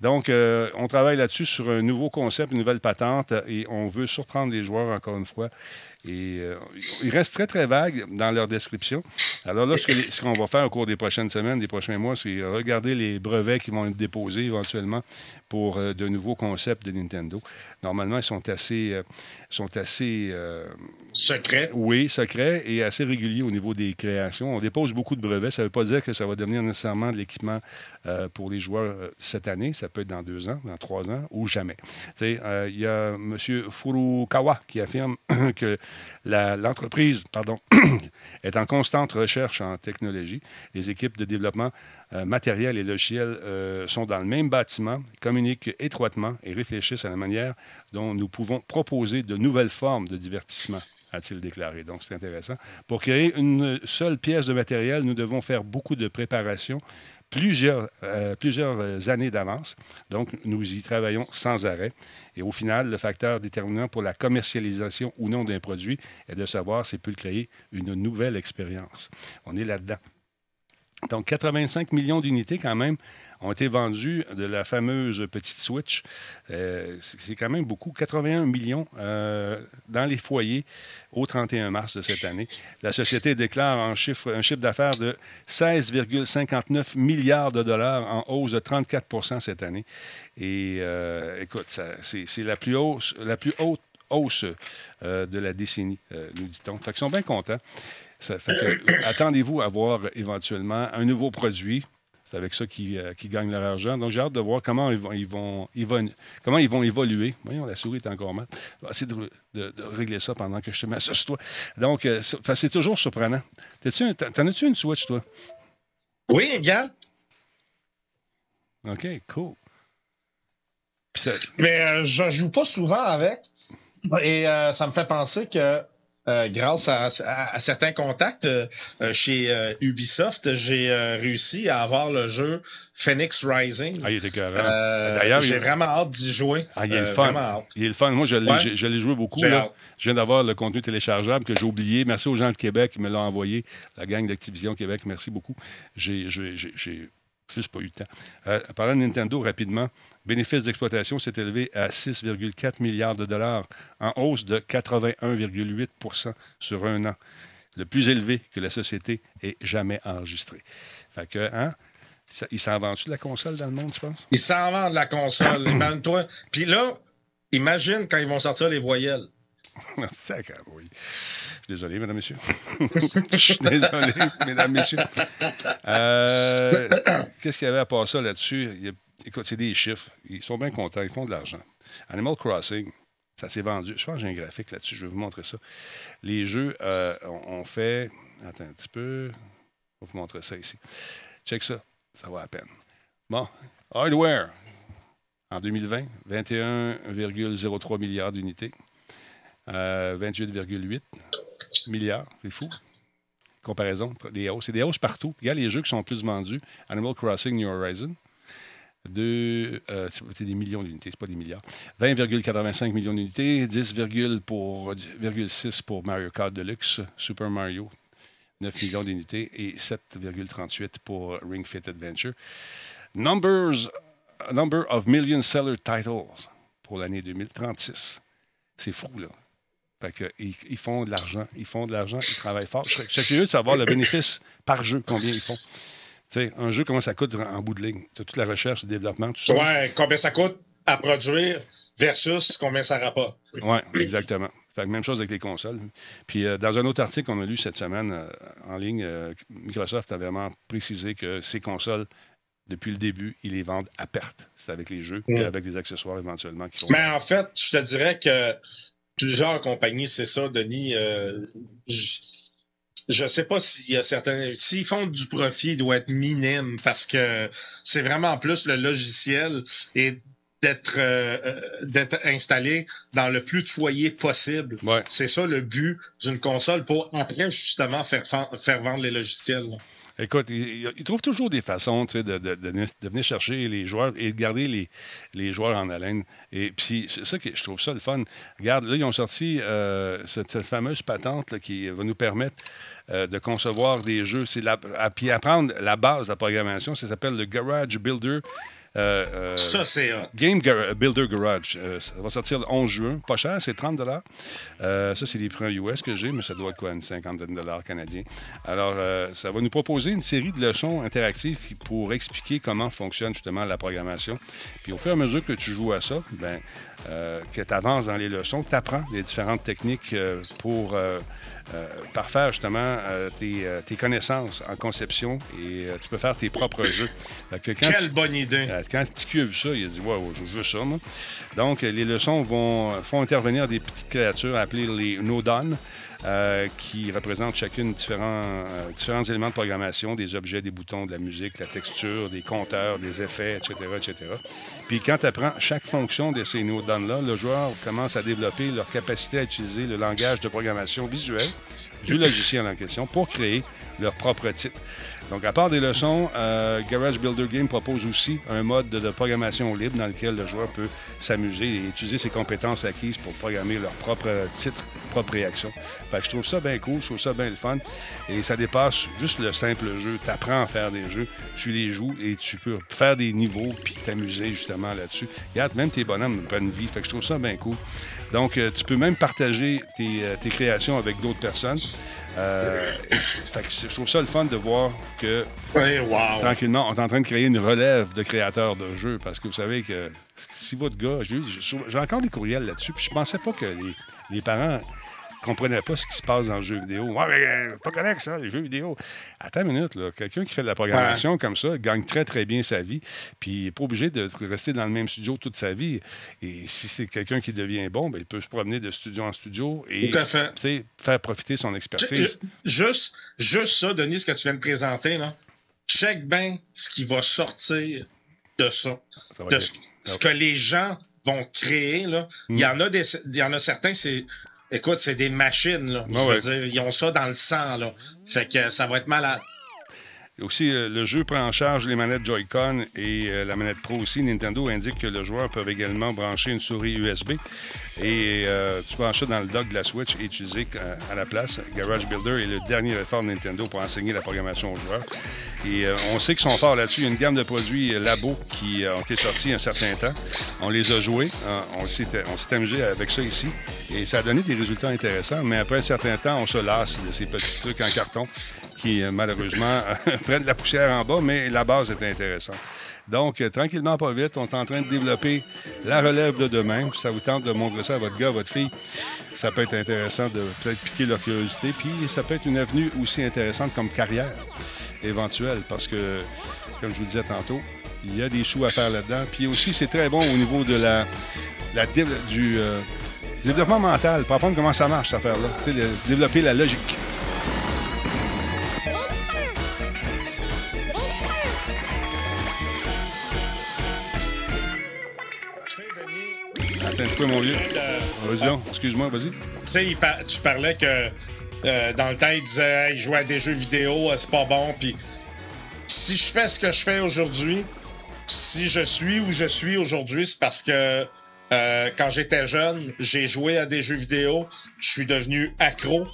Donc, euh, on travaille là-dessus sur un nouveau concept, une nouvelle patente, et on veut surprendre les joueurs encore une fois. Et euh, ils restent très, très vagues dans leur description. Alors là, ce qu'on va faire au cours des prochaines semaines, des prochains mois, c'est regarder les brevets qui vont être déposés éventuellement pour euh, de nouveaux concepts de Nintendo. Normalement, ils sont assez, sont assez secrets. Oui, secrets et assez réguliers au niveau des créations. On dépose beaucoup de brevets. Ça ne veut pas dire que ça va devenir nécessairement de l'équipement pour les joueurs cette année. Ça peut être dans deux ans, dans trois ans ou jamais. Euh, il y a M. Furukawa qui affirme que l'entreprise pardon, est en constante recherche en technologie. Les équipes de développement euh, matériel et logiciel euh, sont dans le même bâtiment, communiquent étroitement et réfléchissent à la manière dont nous pouvons proposer de nouvelles formes de divertissement a-t-il déclaré. Donc, c'est intéressant. Pour créer une seule pièce de matériel, nous devons faire beaucoup de préparation plusieurs, euh, plusieurs années d'avance. Donc, nous y travaillons sans arrêt. Et au final, le facteur déterminant pour la commercialisation ou non d'un produit est de savoir s'il peut créer une nouvelle expérience. On est là-dedans. Donc, 85 millions d'unités quand même ont été vendus de la fameuse petite Switch. Euh, c'est quand même beaucoup. 81 millions euh, dans les foyers au 31 mars de cette année. La société déclare un chiffre, d'affaires de 16,59 milliards de dollars en hausse de 34% cette année. Et euh, écoute, c'est la plus la plus haute hausse de la décennie, nous dit-on. Fait qu'ils sont bien contents. attendez-vous à voir éventuellement un nouveau produit c'est avec ça qu'ils euh, gagnent leur argent. Donc, j'ai hâte de voir comment ils vont, ils vont, ils vont, comment ils vont évoluer. Voyons, la souris est encore mal. Je vais essayer de, régler ça pendant que je te mets ça sur toi. Donc, euh, c'est toujours surprenant. T'en as-tu une Switch, toi? Oui, gars. OK, cool. Mais euh, je joue pas souvent avec. Et ça me fait penser que euh, grâce à, certains contacts euh, euh, chez Ubisoft, j'ai réussi à avoir le jeu Phoenix Rising. Ah, il était D'ailleurs, j'ai vraiment hâte d'y jouer. Ah, il est le fun. Il est le fun. Moi, je l'ai joué beaucoup. Je viens d'avoir le contenu téléchargeable que j'ai oublié. Merci aux gens de Québec qui me l'ont envoyé. La gang d'Activision Québec, merci beaucoup. J'ai juste pas eu le temps. Euh, parlant de Nintendo, rapidement, bénéfice d'exploitation s'est élevé à 6,4 milliards de dollars, en hausse de 81,8% sur un an, le plus élevé que la société ait jamais enregistré. Fait que, hein, il s'en vend-tu de la console dans le monde, tu penses? Il s'en vend de la console, imagine-toi. Puis là, imagine quand ils vont sortir les voyelles. Sacré, oui désolé, mesdames, messieurs. je suis désolé, mesdames, messieurs. Euh, qu'est-ce qu'il y avait à part ça là-dessus? Écoute, c'est des chiffres. Ils sont bien contents. Ils font de l'argent. Animal Crossing, ça s'est vendu. Je pense que j'ai un graphique là-dessus. Je vais vous montrer ça. Les jeux euh, ont fait. Attends un petit peu. Je vais vous montrer ça ici. Check ça. Ça va à peine. Bon. Hardware. En 2020, 21,03 milliards d'unités. 28,8 milliards. C'est fou. Comparaison, des hausses. C'est des hausses partout. Regarde les jeux qui sont plus vendus. Animal Crossing New Horizon. euh, c'est des millions d'unités, c'est pas des milliards. 20,85 millions d'unités, 10,6 pour, pour Mario Kart Deluxe, Super Mario, 9 millions d'unités et 7,38 pour Ring Fit Adventure. Numbers, number of million seller titles pour l'année 2036. C'est fou, là. Fait que, ils, font de l'argent, ils font de l'argent, ils travaillent fort. Je suis curieux de savoir le bénéfice par jeu, combien ils font. sais, un jeu, comment ça coûte en bout de ligne? Tu as toute la recherche, le développement, tout ça. Ouais, combien ça coûte à produire versus combien ça rapporte. Oui, exactement. Fait que même chose avec les consoles. Puis euh, dans un autre article qu'on a lu cette semaine euh, en ligne, euh, Microsoft a vraiment précisé que ces consoles, depuis le début, ils les vendent à perte. C'est avec les jeux et mm. avec des accessoires éventuellement. Qui Mais en fait, je te dirais que plusieurs compagnies, c'est ça, Denis. je ne sais pas s'il y a certains. S'ils font du profit, il doit être minime parce que c'est vraiment plus le logiciel et d'être euh, euh, d'être installé dans le plus de foyers possible. C'est ça le but d'une console pour après justement faire, faire vendre les logiciels. Écoute, ils, trouvent toujours des façons de, venir chercher les joueurs et de garder les, joueurs en haleine. Et puis, c'est ça que je trouve ça le fun. Regarde, là, ils ont sorti euh, cette, fameuse patente qui va nous permettre de concevoir des jeux. C'est puis apprendre la base de la programmation. Ça s'appelle le Garage Builder. Euh, euh, ça, c'est Game Builder Garage. Euh, ça va sortir le 11 juin. Pas cher, c'est 30 Ça, c'est les prix US que j'ai, mais ça doit être quoi, une cinquantaine de dollars canadiens. Alors, ça va nous proposer une série de leçons interactives pour expliquer comment fonctionne justement la programmation. Puis au fur et à mesure que tu joues à ça, ben, que tu avances dans les leçons, tu apprends les différentes techniques pour euh, parfaire justement euh, euh, tes, connaissances en conception et tu peux faire tes propres jeux. Quelle bonne idée! quand a vu ça, il a dit Wow, je veux ça, moi. Donc, les leçons vont, font intervenir des petites créatures appelées les Nodon. Euh, qui représentent chacune différents, euh, différents éléments de programmation, des objets, des boutons, de la musique, la texture, des compteurs, des effets, etc., etc. Puis quand tu apprends chaque fonction de ces nodes-là, le joueur commence à développer leur capacité à utiliser le langage de programmation visuelle du logiciel en question pour créer leur propre titre. Donc, à part des leçons, euh, Garage Builder Game propose aussi un mode de, programmation libre dans lequel le joueur peut s'amuser et utiliser ses compétences acquises pour programmer leur propre titre, propre réaction. Fait que je trouve ça bien cool, je trouve ça bien le fun. Et ça dépasse juste le simple jeu. Tu apprends à faire des jeux, tu les joues et tu peux faire des niveaux puis t'amuser justement là-dessus. Regarde, même tes bonhommes prennent vie. Fait que je trouve ça bien cool. Donc, euh, tu peux même partager tes, euh, tes créations avec d'autres personnes. Euh, je trouve ça le fun de voir que tranquillement, on est en train de créer une relève de créateurs de jeux parce que vous savez que si votre gars, j'ai encore des courriels là-dessus, puis je pensais pas que les, les parents comprenait pas ce qui se passe dans le jeu vidéo. Ouais, mais euh, pas correct, ça, les jeux vidéo. Attends une minute, là. Quelqu'un qui fait de la programmation comme ça gagne très, très bien sa vie, puis il n'est pas obligé de rester dans le même studio toute sa vie. Et si c'est quelqu'un qui devient bon, ben, il peut se promener de studio en studio et faire profiter son expertise. Juste, juste ça, Denis, ce que tu viens de présenter, là. Check bien ce qui va sortir de ça. de ce, que les gens vont créer. Là. Il, y mm. en a des, il y en a certains, c'est Écoute, c'est des machines, là. je veux dire, ils ont ça dans le sang, là. Fait que ça va être malade. Aussi, euh, le jeu prend en charge les manettes Joy-Con et euh, la manette Pro aussi. Nintendo indique que le joueur peut également brancher une souris USB et euh, tu peux brancher dans le dock de la Switch et utiliser à la place. Garage Builder est le dernier effort de Nintendo pour enseigner la programmation aux joueurs. Et on sait qu'ils sont forts là-dessus. Il y a une gamme de produits Labo qui ont été sortis un certain temps. On les a joués. Hein, on s'est amusé avec ça ici. Et ça a donné des résultats intéressants. Mais après un certain temps, on se lasse de ces petits trucs en carton qui, malheureusement, prennent de la poussière en bas, mais la base est intéressante. Donc, euh, tranquillement, pas vite, on est en train de développer la relève de demain. ça vous tente de montrer ça à votre gars, à votre fille, ça peut être intéressant de peut-être piquer leur curiosité. Puis, ça peut être une avenue aussi intéressante comme carrière éventuelle, parce que, comme je vous disais tantôt, il y a des choux à faire là-dedans. Puis aussi, c'est très bon au niveau de la du euh, développement mental, pour apprendre comment ça marche, cette affaire-là. Développer la logique. Attends mon vieux. Vas-y, excuse-moi, vas-y. Tu sais, tu parlais que euh, dans le temps, il disait il jouait à des jeux vidéo, euh, c'est pas bon. Puis si je fais ce que je fais aujourd'hui, si je suis où je suis aujourd'hui, c'est parce que euh, quand j'étais jeune, j'ai joué à des jeux vidéo, je suis devenu accro.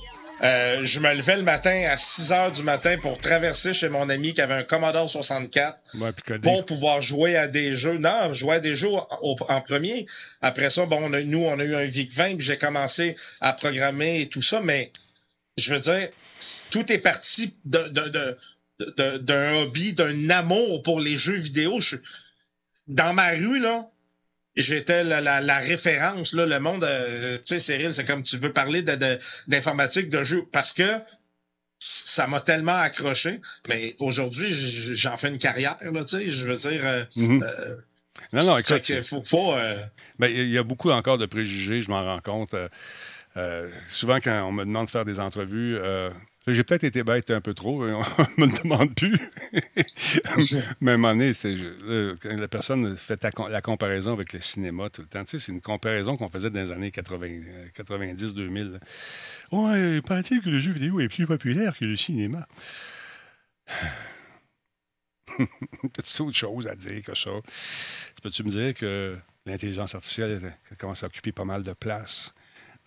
Euh, je me levais le matin à 6 heures du matin pour traverser chez mon ami qui avait un Commodore 64 Ouais, pour pouvoir jouer à des jeux. Non, jouer à des jeux au- en premier. Après ça, bon, on a- nous, on a eu un VIC-20, puis j'ai commencé à programmer et tout ça, mais je veux dire, tout est parti de- de- de- de- d'un hobby, d'un amour pour les jeux vidéo. Je- dans ma rue, là, j'étais la, la- la référence, là, le monde, euh, tu sais, Cyril, c'est comme tu veux parler de- de- d'informatique, de, jeux, parce que ça m'a tellement accroché. Mais aujourd'hui, j'en fais une carrière, là, tu sais, je veux dire... euh, Mhm. euh, Non, non, écoute, faut, Ben, il y a beaucoup encore de préjugés, je m'en rends compte. Souvent, quand on me demande de faire des entrevues, euh, j'ai peut-être été bête un peu trop, on me le demande plus. Mais à un moment donné, la personne fait la comparaison avec le cinéma tout le temps. Tu sais, c'est une comparaison qu'on faisait dans les années 80, euh, 90-2000. Ouais, paraît-il que le jeu vidéo est plus populaire que le cinéma? C'est autre chose à dire que ça. Peux-tu me dire que l'intelligence artificielle elle commence à occuper pas mal de place?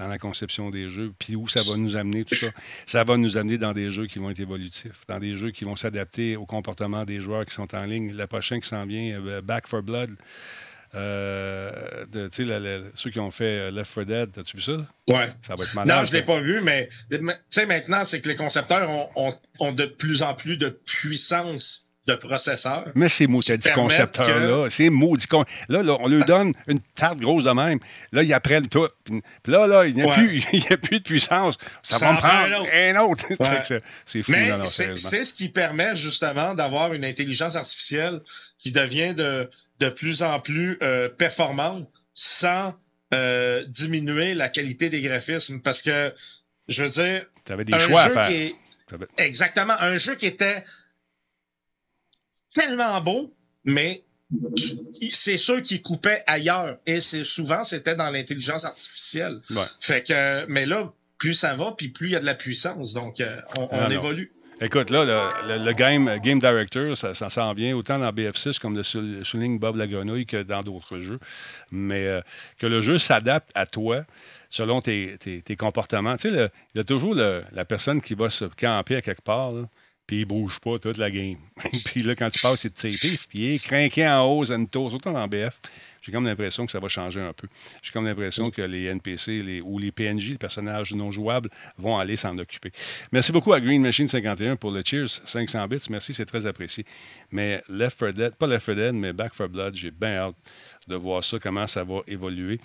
Dans la conception des jeux, puis où ça va nous amener, tout ça? Ça va nous amener dans des jeux qui vont être évolutifs, dans des jeux qui vont s'adapter au comportement des joueurs qui sont en ligne. Le prochain qui s'en vient, euh, Back for Blood, euh, de- ceux qui ont fait euh, Left 4 Dead, as-tu vu ça? ouais. Ça va être malade. Non, je l'ai ça. pas vu, mais mais, tu sais, maintenant, c'est que les concepteurs ont, ont, ont de plus en plus de puissance de processeurs. Mais ces maudits concepteurs-là, ces maudits con... Là, là, on leur donne une tarte grosse de même. Là, ils apprennent tout. Puis là, là, il n'y a, Ouais. plus- il a plus de puissance. Ça, Ça va me prendre un autre. Ouais. c'est- fou, Mais c'est ce qui permet justement d'avoir une intelligence artificielle qui devient de, de plus en plus euh, performante sans euh, diminuer la qualité des graphismes. Parce que, je veux dire, Tu avais des un choix à faire. qui est T'avais- exactement un jeu qui était tellement beau, mais c'est ceux qui coupaient ailleurs. Et c'est souvent, c'était dans l'intelligence artificielle. Ouais. Fait que, mais là, plus ça va, puis plus il y a de la puissance. Donc, euh, on, on Ah, évolue. Écoute, là, le, le- le game, game Director, ça, ça s'en vient autant dans BF6 comme le sou- souligne Bob Lagrenouille que dans d'autres jeux. Mais euh, que le jeu s'adapte à toi selon tes, tes- tes comportements. Tu sais, il y a toujours le- la personne qui va se camper à quelque part, là, puis il bouge pas toute la game. puis là, quand tu passes, il te pif, puis il est craqué en haut, Zento, surtout dans BF. J'ai comme l'impression que ça va changer un peu. J'ai comme l'impression que les NPC les, ou les PNJ, les personnages non jouables, vont aller s'en occuper. Merci beaucoup à Green Machine 51 pour le Cheers 500 bits. Merci, c'est très apprécié. Mais Left 4 Dead, pas Left 4 Dead, mais Back 4 Blood, j'ai bien hâte de voir ça, comment ça va évoluer.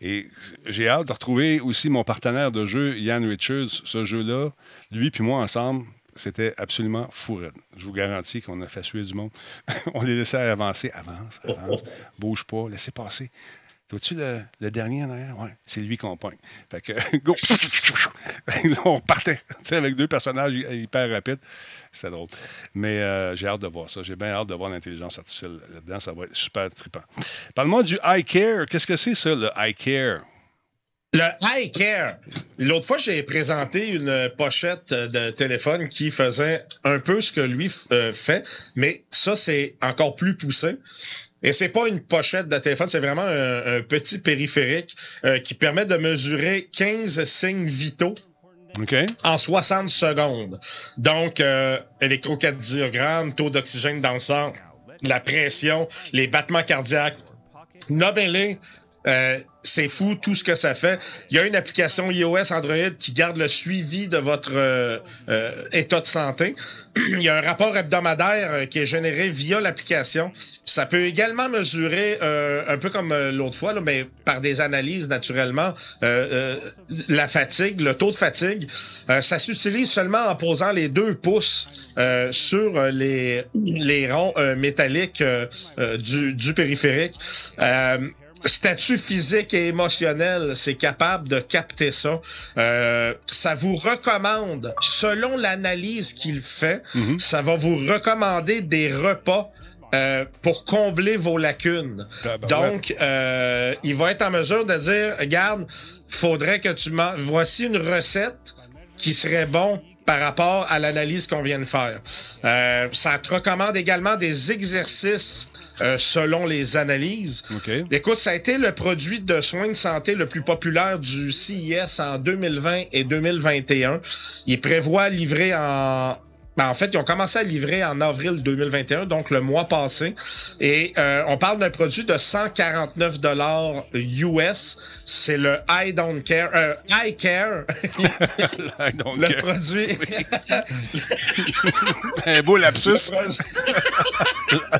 Et j'ai hâte de retrouver aussi mon partenaire de jeu, Ian Richards. Ce jeu-là, lui puis moi ensemble, c'était absolument fou raide. Je vous garantis qu'on a fait suer du monde. On les laissait avancer. Avance, avance, bouge pas, laissez passer. Vois-tu le, le dernier en arrière? Oui, c'est lui qu'on pogne. Fait que, go! Là, on repartait tu sais, avec deux personnages hy- hyper rapides. C'était drôle. Mais euh, j'ai hâte de voir ça. J'ai bien hâte de voir l'intelligence artificielle là-dedans. Ça va être super trippant. Parle-moi du iCare. Qu'est-ce que c'est, ça, le iCare? Le High Care. L'autre fois, j'ai présenté une pochette de téléphone qui faisait un peu ce que lui euh, fait, mais ça, c'est encore plus poussé. Et c'est pas une pochette de téléphone, c'est vraiment un, un petit périphérique euh, qui permet de mesurer 15 signes vitaux OK? en 60 secondes. Donc, euh, électrocardiogramme, taux d'oxygène dans le sang, la pression, les battements cardiaques. Nommez-les. Euh, c'est fou tout ce que ça fait. Il y a une application iOS Android qui garde le suivi de votre euh, euh, état de santé. Il y a un rapport hebdomadaire euh, qui est généré via l'application. Ça peut également mesurer, euh, un peu comme l'autre fois, là, mais par des analyses naturellement, la fatigue, le taux de fatigue. Ça s'utilise seulement en posant les deux pouces sur les, les ronds métalliques du, du périphérique. Statut physique et émotionnel, c'est capable de capter ça. Euh, ça vous recommande, selon l'analyse qu'il fait, ça va vous recommander des repas euh, pour combler vos lacunes. Tabarouette. Donc, euh, il va être en mesure de dire, regarde, faudrait que tu m'en... Voici une recette qui serait bon par rapport à l'analyse qu'on vient de faire. Euh, ça te recommande également des exercices euh, selon les analyses. OK. Écoute, ça a été le produit de soins de santé le plus populaire du CIS en 2020 et 2021. Il prévoit livrer en ben, en fait, ils ont commencé à livrer en avril 2021, donc le mois passé. Et euh, on parle d'un produit de 149 dollars US. C'est le I Don't Care. Euh, I Care. I don't le care. produit. Un beau lapsus.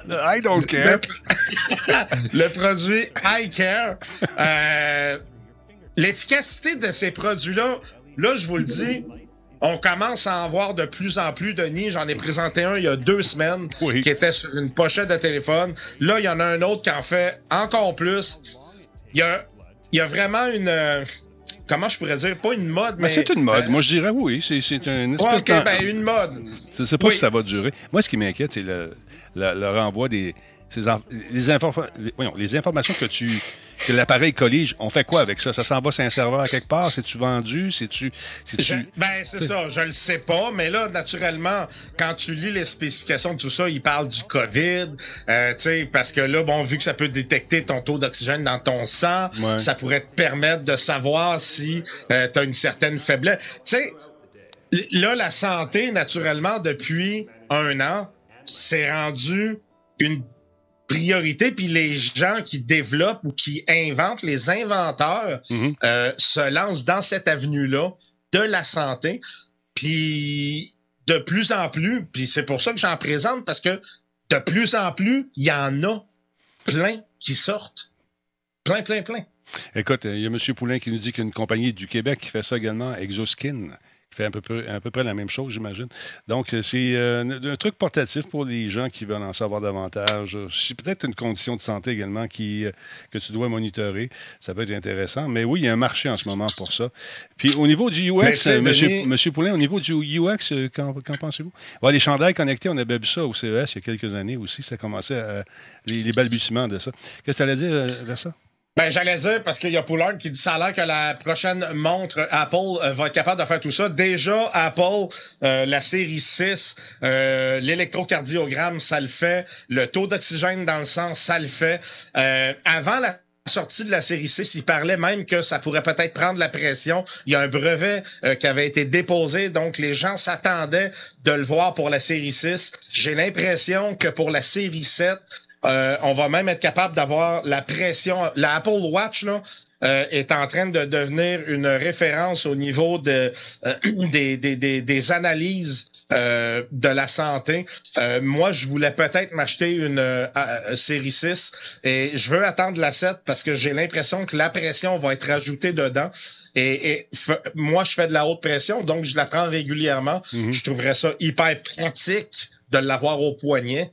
le I don't care. le produit I Care. Euh, L'efficacité de ces produits-là, là, je vous le dis, on commence à en voir de plus en plus. Denis, j'en ai présenté un il y a deux semaines Oui. qui était sur une pochette de téléphone. Là, il y en a un autre qui en fait encore plus. Il y a, il y a vraiment une... euh, Comment je pourrais dire? Pas une mode, Ben, mais... c'est une mode. euh, Moi, je dirais oui. C'est, c'est une ouais, d'en- ben, une mode. Je ne sais pas Oui. si ça va durer. Moi, ce qui m'inquiète, c'est le, le- le renvoi des. Ces les, infor- les- voyons, les informations que tu que l'appareil collige, on fait quoi avec ça? Ça s'en va sur un serveur quelque part? C'est-tu vendu? C'est-tu. Je- ben, c'est ça, je le sais pas, mais là, naturellement, quand tu lis les spécifications de tout ça, il parle du COVID, euh, tu sais, parce que là, bon, vu que ça peut détecter ton taux d'oxygène dans ton sang, Ouais. ça pourrait te permettre de savoir si tu as une certaine faiblesse. Tu sais, là, la santé, naturellement, depuis un an, c'est rendu une priorité, puis les gens qui développent ou qui inventent, les inventeurs, Mhm. euh, se lancent dans cette avenue-là de la santé. Puis de plus en plus, puis c'est pour ça que j'en présente, parce que de plus en plus, il y en a plein qui sortent. Plein, plein, plein. Écoute, il y a M. Poulain qui nous dit qu'il y a une compagnie du Québec qui fait ça également, Exoskin, qui fait à peu près, à peu près la même chose, j'imagine. Donc, euh, c'est euh, un, truc portatif pour les gens qui veulent en savoir davantage. C'est peut-être une condition de santé également qui, euh, que tu dois monitorer. Ça peut être intéressant. Mais oui, il y a un marché en ce moment pour ça. Puis, au niveau du UX, euh, monsieur, Denis- monsieur Poulain, au niveau du UX, qu'en, pensez-vous? Ouais, les chandails connectés, on avait vu ça au CES il y a quelques années aussi. Ça commençait à, les, les balbutiements de ça. Qu'est-ce que tu allais dire vers ça? Ben, j'allais dire, parce qu'il y a Poulard qui dit ça a l'air que la prochaine montre Apple euh, va être capable de faire tout ça. Déjà, Apple, euh, la série 6, euh, l'électrocardiogramme, ça le fait. Le taux d'oxygène dans le sang, ça le fait. Euh, avant la sortie de la série 6, il parlait même que ça pourrait peut-être prendre la pression. Il y a un brevet euh, qui avait été déposé, donc les gens s'attendaient de le voir pour la série 6. J'ai l'impression que pour la série 7, euh, on va même être capable d'avoir la pression. La Apple Watch là, euh, est en train de devenir une référence au niveau de, euh, des, des, des, des analyses euh, de la santé. Euh, moi, je voulais peut-être m'acheter une euh, euh, série 6 et je veux attendre la 7 parce que j'ai l'impression que la pression va être ajoutée dedans. Et, et moi, je fais de la haute pression, donc je la prends régulièrement. Je trouverais ça hyper pratique de l'avoir au poignet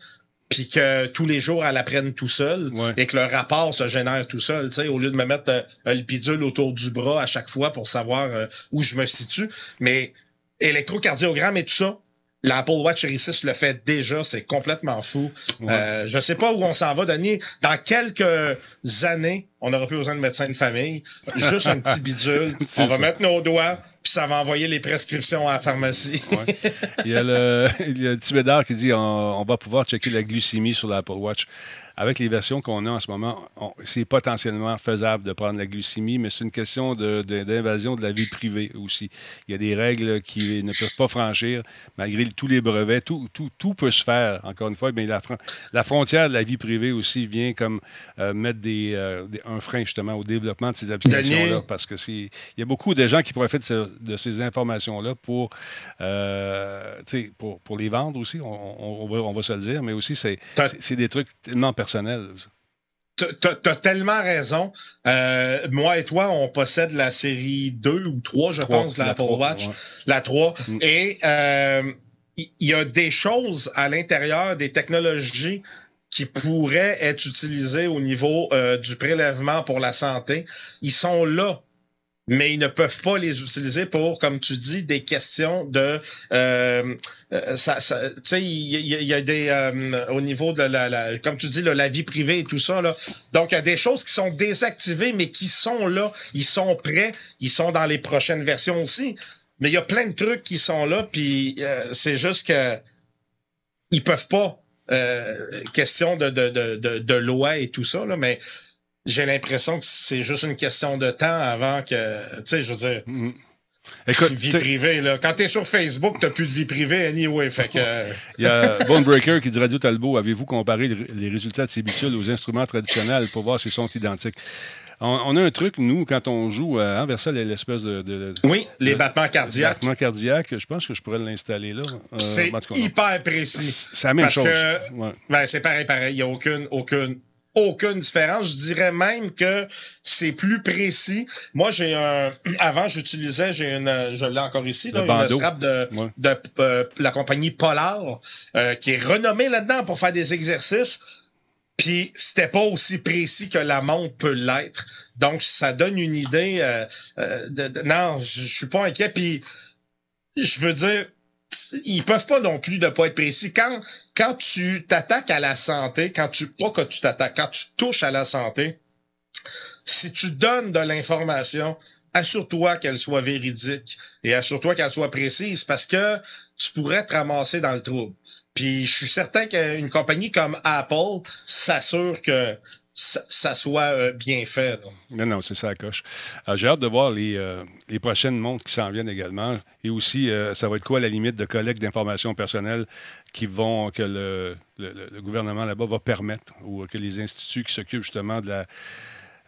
puis que tous les jours, elle apprenne tout seul Ouais. et que le rapport se génère tout seul, tu sais, au lieu de me mettre euh, le bidule autour du bras à chaque fois pour savoir euh, où je me situe. Mais électrocardiogramme et tout ça, l'Apple Watch Series 6 le fait déjà, c'est complètement fou. Euh, je sais pas où on s'en va, Denis. Dans quelques années, on n'aura plus besoin de médecin de famille. Juste un petit bidule. On va ça. mettre nos doigts, puis ça va envoyer les prescriptions à la pharmacie. Ouais. Il y a le, il y a le petit bédard qui dit on, on va pouvoir checker la glycémie sur l'Apple Watch. Avec les versions qu'on a en ce moment, c'est potentiellement faisable de prendre la glycémie, mais c'est une question de- de- d'invasion de, la vie privée aussi. Il y a des règles qui ne peuvent pas franchir, malgré tous les brevets. Tout, tout, tout peut se faire, encore une fois, mais la, fron- la frontière de la vie privée aussi vient comme euh, mettre des, euh, des- un frein justement au développement de ces applications-là, parce que il y a beaucoup de gens qui profitent de, ce- de ces informations-là pour, euh, pour, pour les vendre aussi, on, on- on va, on va se le dire, mais aussi c'est des trucs tellement personnels. T'as- T'as tellement raison. Euh, moi et toi, on possède la série 2 ou 3, je pense, de la l'Apple Watch. ouais. La 3. Mm. Et euh, il y, y a des choses à l'intérieur, des technologies qui pourraient être utilisées au niveau euh, du prélèvement pour la santé. Ils sont là. Mais ils ne peuvent pas les utiliser pour, comme tu dis, des questions de... Euh, euh, ça, ça- tu sais, il y, a- des... euh, au niveau de la, la- Comme tu dis, la vie privée et tout ça, là. Donc, il y a des choses qui sont désactivées, mais qui sont là. Ils sont prêts. Ils sont dans les prochaines versions aussi. Mais il y a plein de trucs qui sont là, puis euh, c'est juste que ils peuvent pas. Euh, question de, de, de, de, loi et tout ça, là, mais j'ai l'impression que c'est juste une question de temps avant que, tu sais, je veux dire, mm-hmm. Écoute, vie privée, là. Quand t'es sur Facebook, t'as plus de vie privée, anyway. Fait que... Il y a Bone Breaker qui dit Radio Talbot, avez-vous comparé les résultats de ces bitules aux instruments traditionnels pour voir s'ils sont identiques? On, a un truc, nous, quand on joue à ça, l'espèce de, Oui, les battements cardiaques. battements cardiaques, je pense que je pourrais l'installer là. Euh, c'est hyper précis. C'est la même chose. ben, c'est pareil, pareil. Il n'y a aucune, aucune aucune différence. Je dirais même que c'est plus précis. Moi, j'ai un. Avant, j'utilisais, j'ai une. Je l'ai encore ici, là, une strap de, de, euh, la compagnie Polar, euh, qui est renommée là-dedans pour faire des exercices. Puis c'était pas aussi précis que la montre peut l'être. Donc, ça donne une idée. Euh, de, non, je suis pas inquiet. Puis, je veux dire, ils peuvent pas non plus de pas être précis. Quand, quand tu t'attaques à la santé, quand tu, pas que tu t'attaques, quand tu touches à la santé, si tu donnes de l'information, assure-toi qu'elle soit véridique et assure-toi qu'elle soit précise parce que tu pourrais te ramasser dans le trouble. Puis je suis certain qu'une compagnie comme Apple s'assure que ça, soit euh, bien fait. Non, non, c'est ça, coche. Euh, j'ai hâte de voir les, euh, les prochaines montres qui s'en viennent également. Et aussi, ça va être quoi la limite de collecte d'informations personnelles qui vont, que le, le gouvernement là-bas va permettre ou que les instituts qui s'occupent justement de la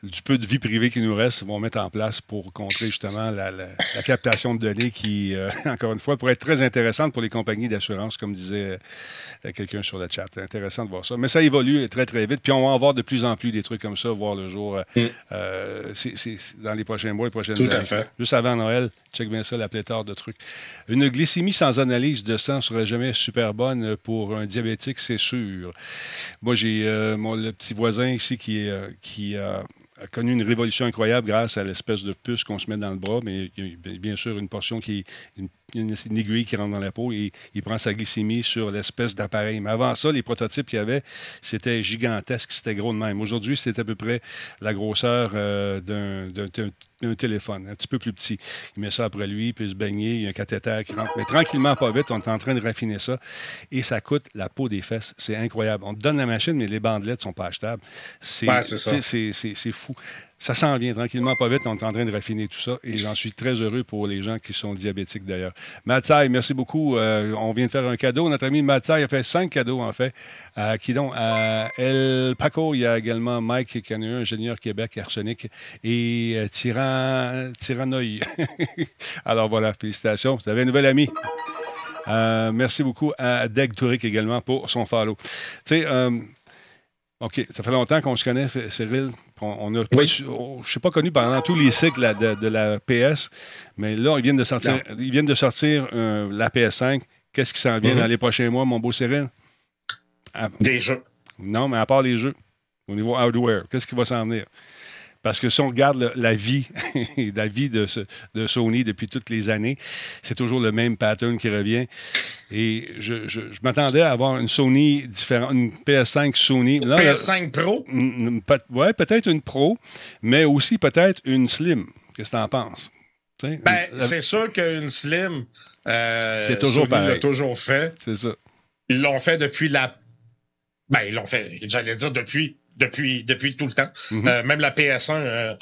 du peu de vie privée qui nous reste vont mettre en place pour contrer justement la, captation de données qui, euh, encore une fois, pourrait être très intéressante pour les compagnies d'assurance, comme disait euh, quelqu'un sur le chat. Intéressant de voir ça. Mais ça évolue très, très vite. Puis on va en voir de plus en plus des trucs comme ça, voir le jour euh, mm. dans les prochains mois, les prochaines Tout À fait. Juste avant Noël, check bien ça, la pléthore de trucs. Une glycémie sans analyse de sang serait jamais super bonne pour un diabétique, c'est sûr. Moi, j'ai mon le petit voisin ici qui, qui a a connu une révolution incroyable grâce à l'espèce de puce qu'on se met dans le bras, mais bien sûr une portion qui est une une, une, aiguille qui rentre dans la peau et il prend sa glycémie sur l'espèce d'appareil. Mais avant ça, les prototypes qu'il y avait, c'était gigantesque, c'était gros de même. Aujourd'hui, c'est à peu près la grosseur euh, d'un téléphone, un petit peu plus petit. Il met ça après lui, il peut se baigner, il y a un cathéter qui rentre. Mais tranquillement, pas vite, on est en train de raffiner ça. Et ça coûte la peau des fesses. C'est incroyable. On te donne la machine, mais les bandelettes ne sont pas achetables. C'est fou ça s'en vient tranquillement, pas vite. On est en train de raffiner tout ça et j'en suis très heureux pour les gens qui sont diabétiques d'ailleurs. Mathieu, merci beaucoup. Euh, on vient de faire un cadeau. Notre ami Mathieu a fait cinq cadeaux en fait. Qui donc? El Paco, il y a également Mike qui ingénieur Québec arsenic et euh, Tyran... Tyranoï. Alors voilà, félicitations. Vous avez un nouvel ami. Euh, merci beaucoup à Deg Touric également pour son follow. Tu sais, OK. Ça fait longtemps qu'on se connaît, Cyril. On, a je ne suis pas connu pendant tous les cycles de, la PS, mais là, ils viennent de sortir, ils viennent de sortir la PS5. Qu'est-ce qui s'en vient mm-hmm. dans les prochains mois, mon beau Cyril? Des jeux. Non, mais à part les jeux, au niveau hardware, qu'est-ce qui va s'en venir? Parce que si on regarde la vie, la vie de, de, Sony depuis toutes les années, c'est toujours le même pattern qui revient. Et je, je, m'attendais à avoir une Sony différente, une PS5 Sony. Une PS5 Pro? Oui, peut-être une Pro, mais aussi peut-être une Slim. Qu'est-ce que tu en penses? Ben, c'est sûr qu'une Slim, euh, c'est toujours Sony l'a toujours fait. C'est ça. Ils l'ont fait depuis la. Ben, ils l'ont fait, j'allais dire depuis depuis, depuis tout le temps. Mhm. Euh, même la PS1. Euh,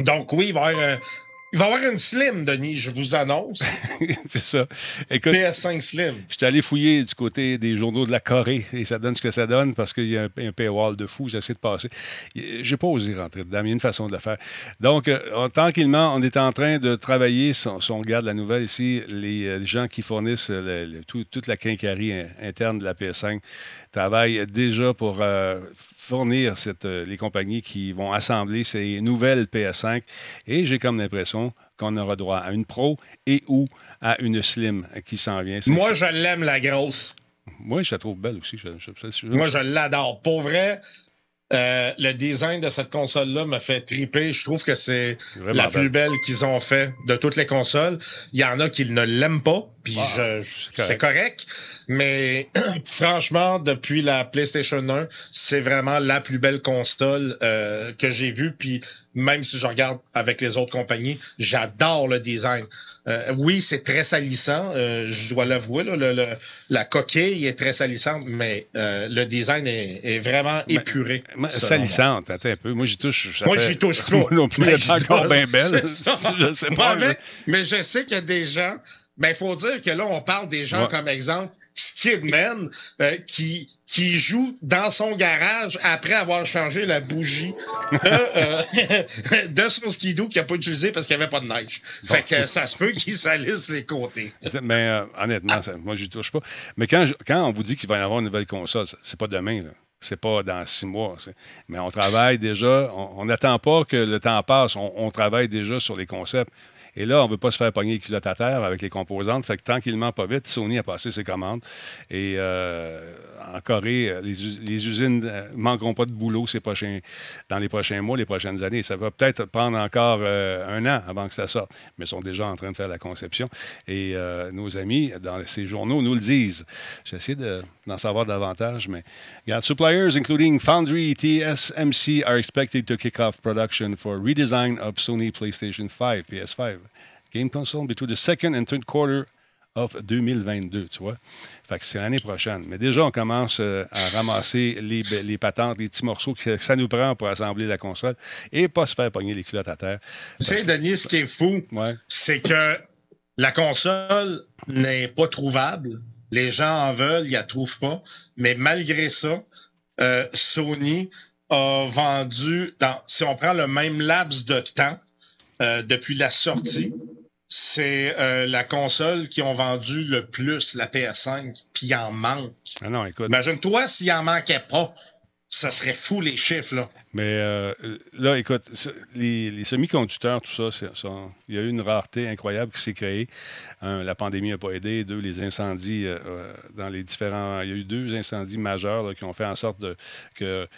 donc oui, il va y avoir, euh, il va y avoir une Slim, Denis, je vous annonce. c'est ça. PS5 Slim. Je suis allé fouiller du côté des journaux de la Corée et ça donne ce que ça donne parce qu'il y a un, paywall de fou. J'essaie de passer. J'ai pas osé rentrer dedans, mais il y a une façon de le faire. Donc, tranquillement, on est en train de travailler, si on, regarde la nouvelle ici, les, gens qui fournissent toute la quincaillerie interne de la PS5 travaillent déjà pour fournir cette, euh, les compagnies qui vont assembler ces nouvelles PS5. Et j'ai comme l'impression qu'on aura droit à une Pro et ou à une Slim qui s'en vient. Moi, je l'aime, la grosse. Moi, je la trouve belle aussi. Moi, je l'adore. Pour vrai, euh, le design de cette console-là me fait triper. Je trouve que c'est la plus belle qu'ils ont fait de toutes les consoles. Il y en a qui ne l'aiment pas, puis Ah, je- c'est c'est correct. Mais franchement, depuis la PlayStation 1, c'est vraiment la plus belle console euh, que j'ai vue. Puis même si je regarde avec les autres compagnies, j'adore le design. Euh, oui, c'est très salissant, euh, je dois l'avouer. là, le- le- la coquille est très salissante, mais euh, le design est, est vraiment épuré. Moi. Salissante, attends un peu. Moi, j'y touche. Moi, j'y touche pas. Non plus, Mais elle est encore bien belle. Je sais pas. mais je sais qu'il y a des gens. Ben, il faut dire que là, on parle des gens Ouais. comme exemple Skidman euh, qui, qui joue dans son garage après avoir changé la bougie de, euh, de son skidoo qu'il n'a pas utilisé parce qu'il n'y avait pas de neige. Fait que ça se peut qu'il salisse les côtés. Mais euh, honnêtement, ça- moi, j'y touche pas. Mais quand, je- quand on vous dit qu'il va y avoir une nouvelle console, c'est pas demain. Là. C'est pas dans six mois. Mais on travaille déjà. On on n'attend pas que le temps passe. On, on travaille déjà sur les concepts. Et là, on ne veut pas se faire pogner les culottes à terre avec les composantes. Fait que tranquillement, pas vite, Sony a passé ses commandes. Et euh, en Corée, euh, les, les usines ne manqueront pas de boulot ces prochains, dans les prochains mois, les prochaines années. Ça va peut-être prendre encore euh, un an avant que ça sorte, mais ils sont déjà en train de faire la conception. Et euh, nos amis dans ces journaux nous le disent. J'essaie de- d'en savoir davantage, mais regarde, suppliers including Foundry, TSMC are expected to kick off production for redesign of Sony PlayStation 5, PS5 game console between the second and third quarter of 2022, tu vois. Fait que c'est l'année prochaine. Mais déjà, on commence euh, à ramasser les, les patentes, les petits morceaux que ça nous prend pour assembler la console et pas se faire pogner les culottes à terre. Tu sais, Denis, ce qui est fou, Ouais. c'est que la console n'est pas trouvable. Les gens en veulent, ils la trouvent pas. Mais malgré ça, euh, Sony a vendu, dans, si on prend le même laps de temps euh, depuis la sortie, c'est euh, la console qui ont vendu le plus, la PS5, puis il en manque. Ah non, écoute. Imagine-toi s'il en manquait pas. Ça serait fou les chiffres, là. Mais euh, là, écoute, les, les semi-conducteurs, tout ça, il y a eu une rareté incroyable qui s'est créée. Un, la pandémie n'a pas aidé. Deux, les incendies euh, euh, dans les différents. Il y a eu deux incendies majeurs là, qui ont fait en sorte de- que.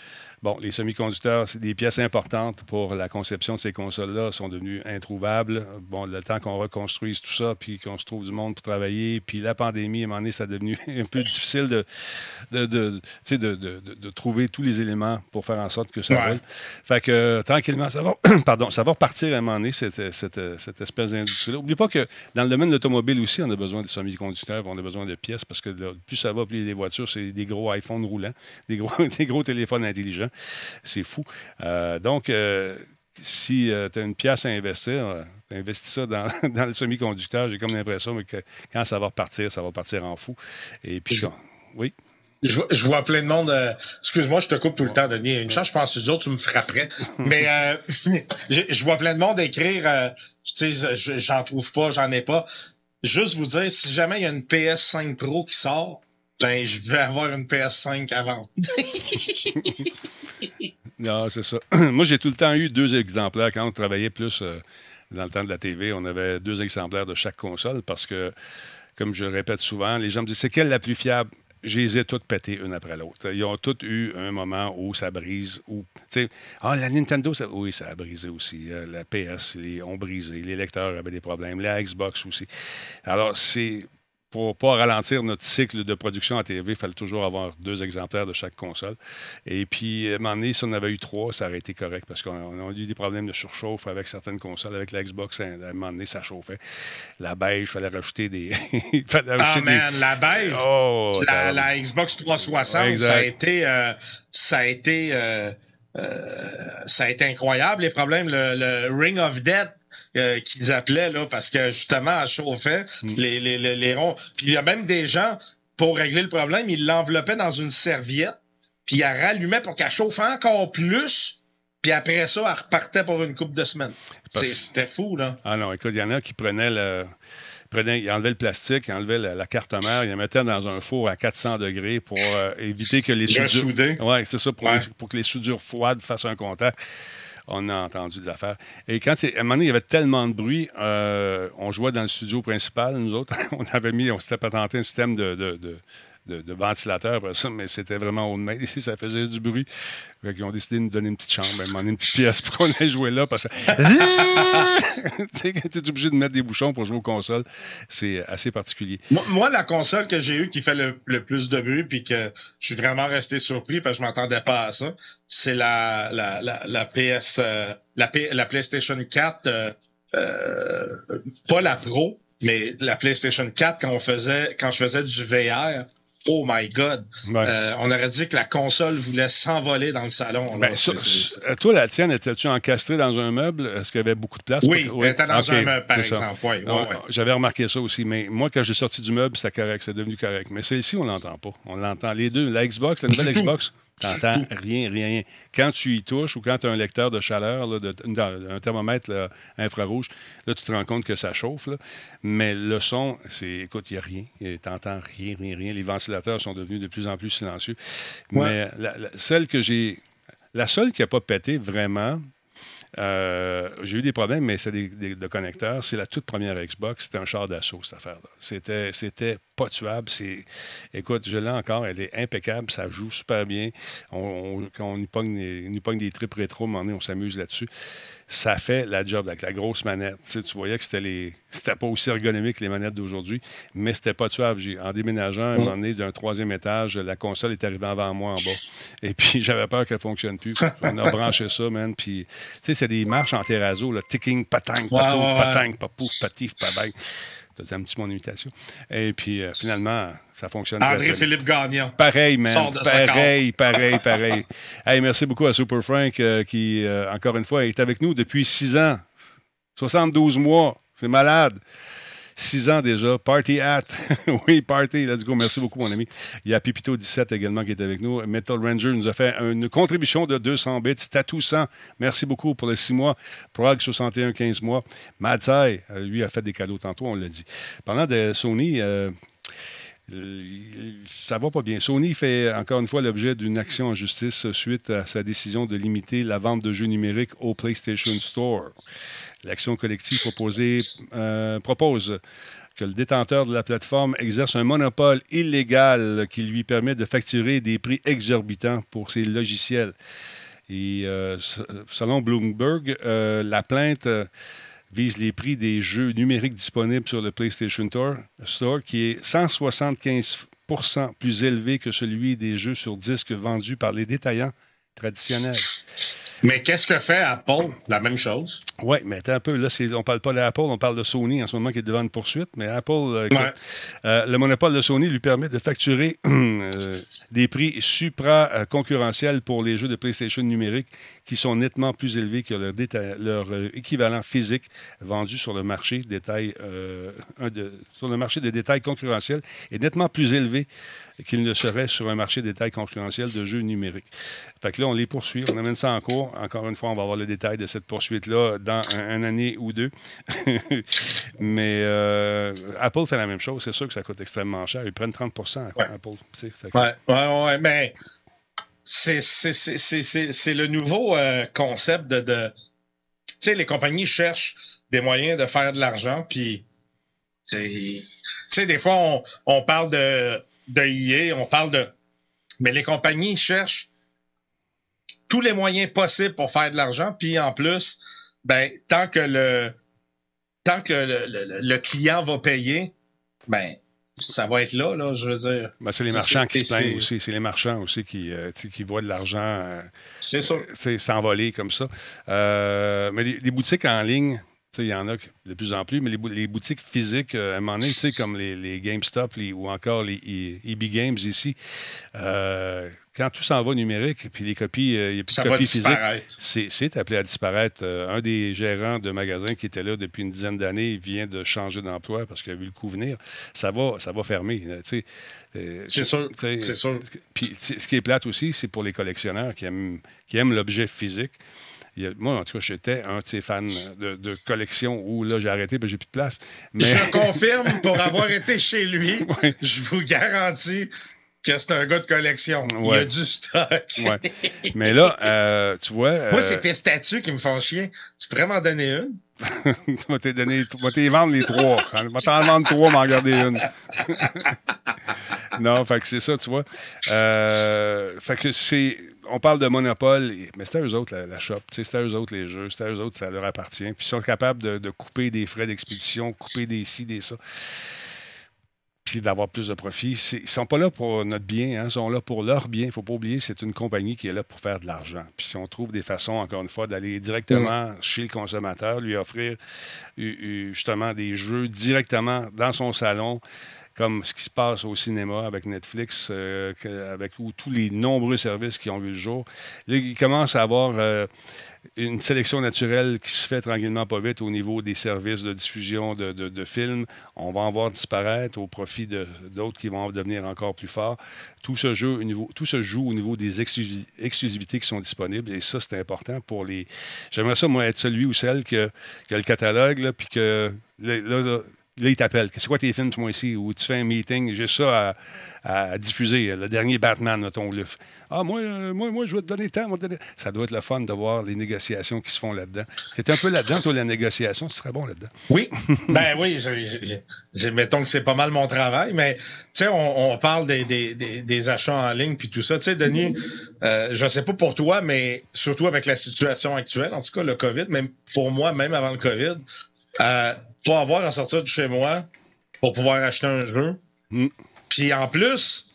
Bon, les semi-conducteurs, c'est des pièces importantes pour la conception de ces consoles-là, sont devenues introuvables. Bon, le temps qu'on reconstruise tout ça, puis qu'on se trouve du monde pour travailler, puis la pandémie, à un moment donné, ça a devenu un peu difficile de, de, de, de, trouver tous les éléments pour faire en sorte que ça Ouais. roule. Fait que euh, tranquillement, ça va, pardon, ça va repartir à un moment donné, cette, cette, cette espèce d'industrie-là. N'oublie pas que dans le domaine de l'automobile aussi, on a besoin de semi-conducteurs, on a besoin de pièces parce que là, plus ça va, plus les voitures, c'est des gros iPhones roulants, des gros, des gros téléphones intelligents. C'est fou. Euh, donc, euh, si tu as une pièce à investir, euh, investis ça dans, dans le semi-conducteur. J'ai comme l'impression que quand ça va repartir, ça va partir en fou. Et puis, Je- oui. Je, vois- je vois plein de monde. euh, Excuse-moi, je te coupe tout le temps, Denis. Une chance, je pense que autres, tu me frapperais. Mais euh, je, je vois plein de monde écrire euh, Tu sais, je- j'en trouve pas, j'en ai pas. Juste vous dire, si jamais il y a une PS5 Pro qui sort, ben je vais avoir une PS5 avant. Non, c'est ça. Moi, j'ai tout le temps eu deux exemplaires. Quand on travaillait plus euh, dans le temps de la TV, on avait deux exemplaires de chaque console parce que, comme je répète souvent, les gens me disent c'est quelle la plus fiable? Je les ai toutes pétées une après l'autre. Ils ont toutes eu un moment où ça brise. Ah, la Nintendo, ça, oui, ça a brisé aussi. Euh, la PS, ils ont brisé. Les lecteurs avaient des problèmes. La Xbox aussi. Alors, c'est pour pas ralentir notre cycle de production à TV, il fallait toujours avoir deux exemplaires de chaque console. Et puis, à un moment donné, si on avait eu trois, ça aurait été correct parce qu'on on a eu des problèmes de surchauffe avec certaines consoles. Avec la Xbox, à un moment donné, ça chauffait. La beige, il fallait rajouter des. fallait Ah rajouter des- man, la beige? Oh, la, Xbox 360, Exact. ça a été, euh, ça a été, euh, euh, ça a été incroyable. Les problèmes, le, le Ring of Death euh, qu'ils appelaient là, parce que justement, elle chauffait Mm. les, les, les, les ronds. Puis il y a même des gens pour régler le problème, ils l'enveloppaient dans une serviette, puis ils la rallumaient pour qu'elle chauffe encore plus. Puis après ça, elle repartait pour une coupe de semaines. C'était fou, là. Ah non, écoute, il y en a qui prenaient le. prenaient- ils enlevaient le plastique, ils enlevaient la, la carte mère, ils la mettaient dans un four à 400 degrés pour euh, éviter que les Le soudures. Oui, c'est ça, pour, Ouais. pour que les soudures froides fassent un contact. On a entendu des affaires. Et quand, à un moment donné, il y avait tellement de bruit, euh, on jouait dans le studio principal, nous autres, on avait mis, on s'était patenté un système de, de, de ventilateur, après ça, mais c'était vraiment haut de main. Ici, ça faisait du bruit. Fait ils ont décidé de nous donner une petite chambre, ben, m'en une petite pièce pour qu'on aille jouer là. Parce que tu es obligé de mettre des bouchons pour jouer aux consoles. C'est assez particulier. Moi, moi, la console que j'ai eue qui fait le, le, plus de bruit puis que je suis vraiment resté surpris parce que je m'attendais pas à ça, c'est la, la, la, la, PS, euh, la, P, la PlayStation 4, euh, euh, pas la Pro, mais la PlayStation 4 quand on faisait, quand je faisais du VR, oh my God. Ouais. Euh, on aurait dit que la console voulait s'envoler dans le salon. Ben, ça- c'est- toi, la tienne, étais-tu encastrée dans un meuble? Est-ce qu'il y avait beaucoup de place? Oui, elle était dans un meuble, par exemple. Oui, oui, Non, oui. J'avais remarqué ça aussi, mais moi, quand j'ai sorti du meuble, c'était correct, c'est devenu correct. Mais celle-ci, on l'entend pas. On l'entend. Les deux, la Xbox, la nouvelle. Xbox, t'entends rien, rien, rien. Quand tu y touches ou quand tu as un lecteur de chaleur, là, de- dans- un thermomètre là, infrarouge, là, tu te rends compte que ça chauffe. là. Mais le son, c'est, écoute, il n'y a rien. Tu n'entends rien, rien, rien. Les ventilateurs sont devenus de plus en plus silencieux. Ouais. Mais la- la- celle que j'ai. La seule qui n'a pas pété vraiment, euh, j'ai eu des problèmes, mais c'est des, de connecteurs. C'est la toute première Xbox. C'était un char d'assaut, cette affaire-là. C'était, c'était pas tuable. C'est, écoute, je l'ai encore. Elle est impeccable. Ça joue super bien. On, on- quand on nous pogne, des, trips rétro, donné, on s'amuse là-dessus. Ça fait la job avec la grosse manette. Tu, sais, tu voyais que c'était les. C'était pas aussi ergonomique que les manettes d'aujourd'hui, mais c'était pas tuable. En déménageant, à un moment donné, d'un troisième étage, la console est arrivée avant moi en bas. Et puis, j'avais peur qu'elle fonctionne plus. On a branché ça, man. Puis, tu sais, c'est des marches en terrazzo, là. Ticking, patang, patou, patang, papouf, patif, pabang. T'as un petit mon imitation. Et puis, euh, finalement, ça fonctionne. André-Philippe Gagnon. Pareil, man. Pareil, pareil, pareil. hey, merci beaucoup à Super Frank euh, qui, euh, encore une fois, est avec nous depuis six ans. 72 mois. C'est malade. Six ans déjà. Party at. oui, party. Let's go. Merci beaucoup, mon ami. Il y a Pipito17 également qui est avec nous. Metal Ranger nous a fait une contribution de 200 bits. Tattoo 100. Merci beaucoup pour les six mois. Prague 61, 15 mois. Madsai, euh, lui, a fait des cadeaux tantôt, on l'a dit. Parlant de Sony, euh, euh, ça va pas bien. Sony fait encore une fois l'objet d'une action en justice suite à sa décision de limiter la vente de jeux numériques au PlayStation Store. L'action collective euh, propose que le détenteur de la plateforme exerce un monopole illégal qui lui permet de facturer des prix exorbitants pour ses logiciels. Et euh, selon Bloomberg, euh, la plainte vise les prix des jeux numériques disponibles sur le PlayStation Store, qui est 175 plus élevé que celui des jeux sur disque vendus par les détaillants traditionnels. Mais qu'est-ce que fait Apple? La même chose. Oui, mais attends un peu. Là, c'est- on parle pas d'Apple, on parle de Sony en ce moment qui est devant une poursuite. Mais Apple, euh, écoute, Ouais. euh, le monopole de Sony lui permet de facturer euh, des prix supra-concurrentiels pour les jeux de PlayStation numériques qui sont nettement plus élevés que leur, équivalent physique vendu sur le marché détail, un de- sur le marché de détail concurrentiel est nettement plus élevé qu'il ne serait sur un marché de détail concurrentiel de jeux numériques. Fait que là, on les poursuit, on amène ça en cours. Encore une fois, on va avoir le détail de cette poursuite-là dans un, une année ou deux. Mais euh, Apple fait la même chose. C'est sûr que ça coûte extrêmement cher. Ils prennent 30 Ouais. Apple. que- Ouais, ouais, ouais, mais c'est, le nouveau euh, concept de. de tu sais, les compagnies cherchent des moyens de faire de l'argent, puis. Tu sais, des fois, on, on parle de, de EA, on parle de. Mais les compagnies cherchent tous les moyens possibles pour faire de l'argent, puis en plus, ben, tant que le. Tant que le, le- le client va payer, ben, ça va être là, là, je veux dire. Ben, c'est les marchands qui se plaignent aussi. C'est les marchands aussi qui, euh, qui voient de l'argent euh, s'envoler comme ça. Euh, mais les, les boutiques en ligne, il y en a de plus en plus, mais les, bou- les boutiques physiques, euh, à un moment donné, comme les, les GameStop les- ou encore les E- EB Games ici, euh, quand tout s'en va numérique, puis les copies, euh, il n'y a plus Ça de copies physiques, disparaître. c'est appelé à disparaître. Un des gérants de magasins qui était là depuis une dizaine d'années vient de changer d'emploi parce qu'il a vu le coup venir. Ça va, ça va fermer. C'est sûr, c'est sûr. Puis ce qui est plate aussi, c'est pour les collectionneurs qui aiment, qui aiment l'objet physique. Il a- moi, en tout cas, j'étais un de ces fans de, de collection où là, j'ai arrêté, ben, j'ai plus de place. Mais Je confirme, pour avoir été chez lui, Ouais. je vous garantis que c'est un gars de collection. Il y a Ouais. du stock. ouais. Mais là, euh, tu vois. Moi, euh, c'est tes statues qui me font chier. Tu pourrais m'en donner une? tu vas te donner, tu vas te les vendre les trois. Je vais t'en vendre trois, m'en garder une. non, fait que c'est ça, tu vois. Euh, fait que c'est. On parle de monopole, mais c'est à eux autres la, la shop. C'est à eux autres les jeux. C'est à eux autres, ça leur appartient. Puis ils sont capables de, de couper des frais d'expédition, couper des ci, des ça puis d'avoir plus de profit. Ils ne sont pas là pour notre bien, hein, ils sont là pour leur bien. Il ne faut pas oublier, c'est une compagnie qui est là pour faire de l'argent. Puis si on trouve des façons, encore une fois, d'aller directement chez le consommateur, lui offrir justement des jeux directement dans son salon, comme ce qui se passe au cinéma avec Netflix, euh, avec ou tous les nombreux services qui ont vu le jour. Là, il commence à avoir euh, une sélection naturelle qui se fait tranquillement pas vite au niveau des services de diffusion de, films. On va en voir disparaître au profit d'autres qui vont devenir encore plus forts. Tout se, joue au niveau, tout se joue au niveau des exclusivités qui sont disponibles et ça, c'est important pour les. J'aimerais ça, moi, être celui ou celle qui a, le catalogue, puis que. Il t'appelle. C'est quoi tes films ce mois-ci? Ou tu fais un meeting, j'ai ça à, diffuser, le dernier Batman, ton livre. Ah, moi, euh, moi, moi, je vais te donner le temps. Ça doit être le fun de voir les négociations qui se font là-dedans. Tu un peu là-dedans, toi, la négociation, tu serais bon là-dedans. Oui. ben oui, mettons que c'est pas mal mon travail, mais tu sais, on, parle des, des, achats en ligne puis tout ça. Tu sais, Denis, euh, je sais pas pour toi, mais surtout avec la situation actuelle, en tout cas le COVID, même pour moi, même avant le COVID, euh, pour avoir à sortir de chez moi pour pouvoir acheter un jeu. Mm. Puis en plus,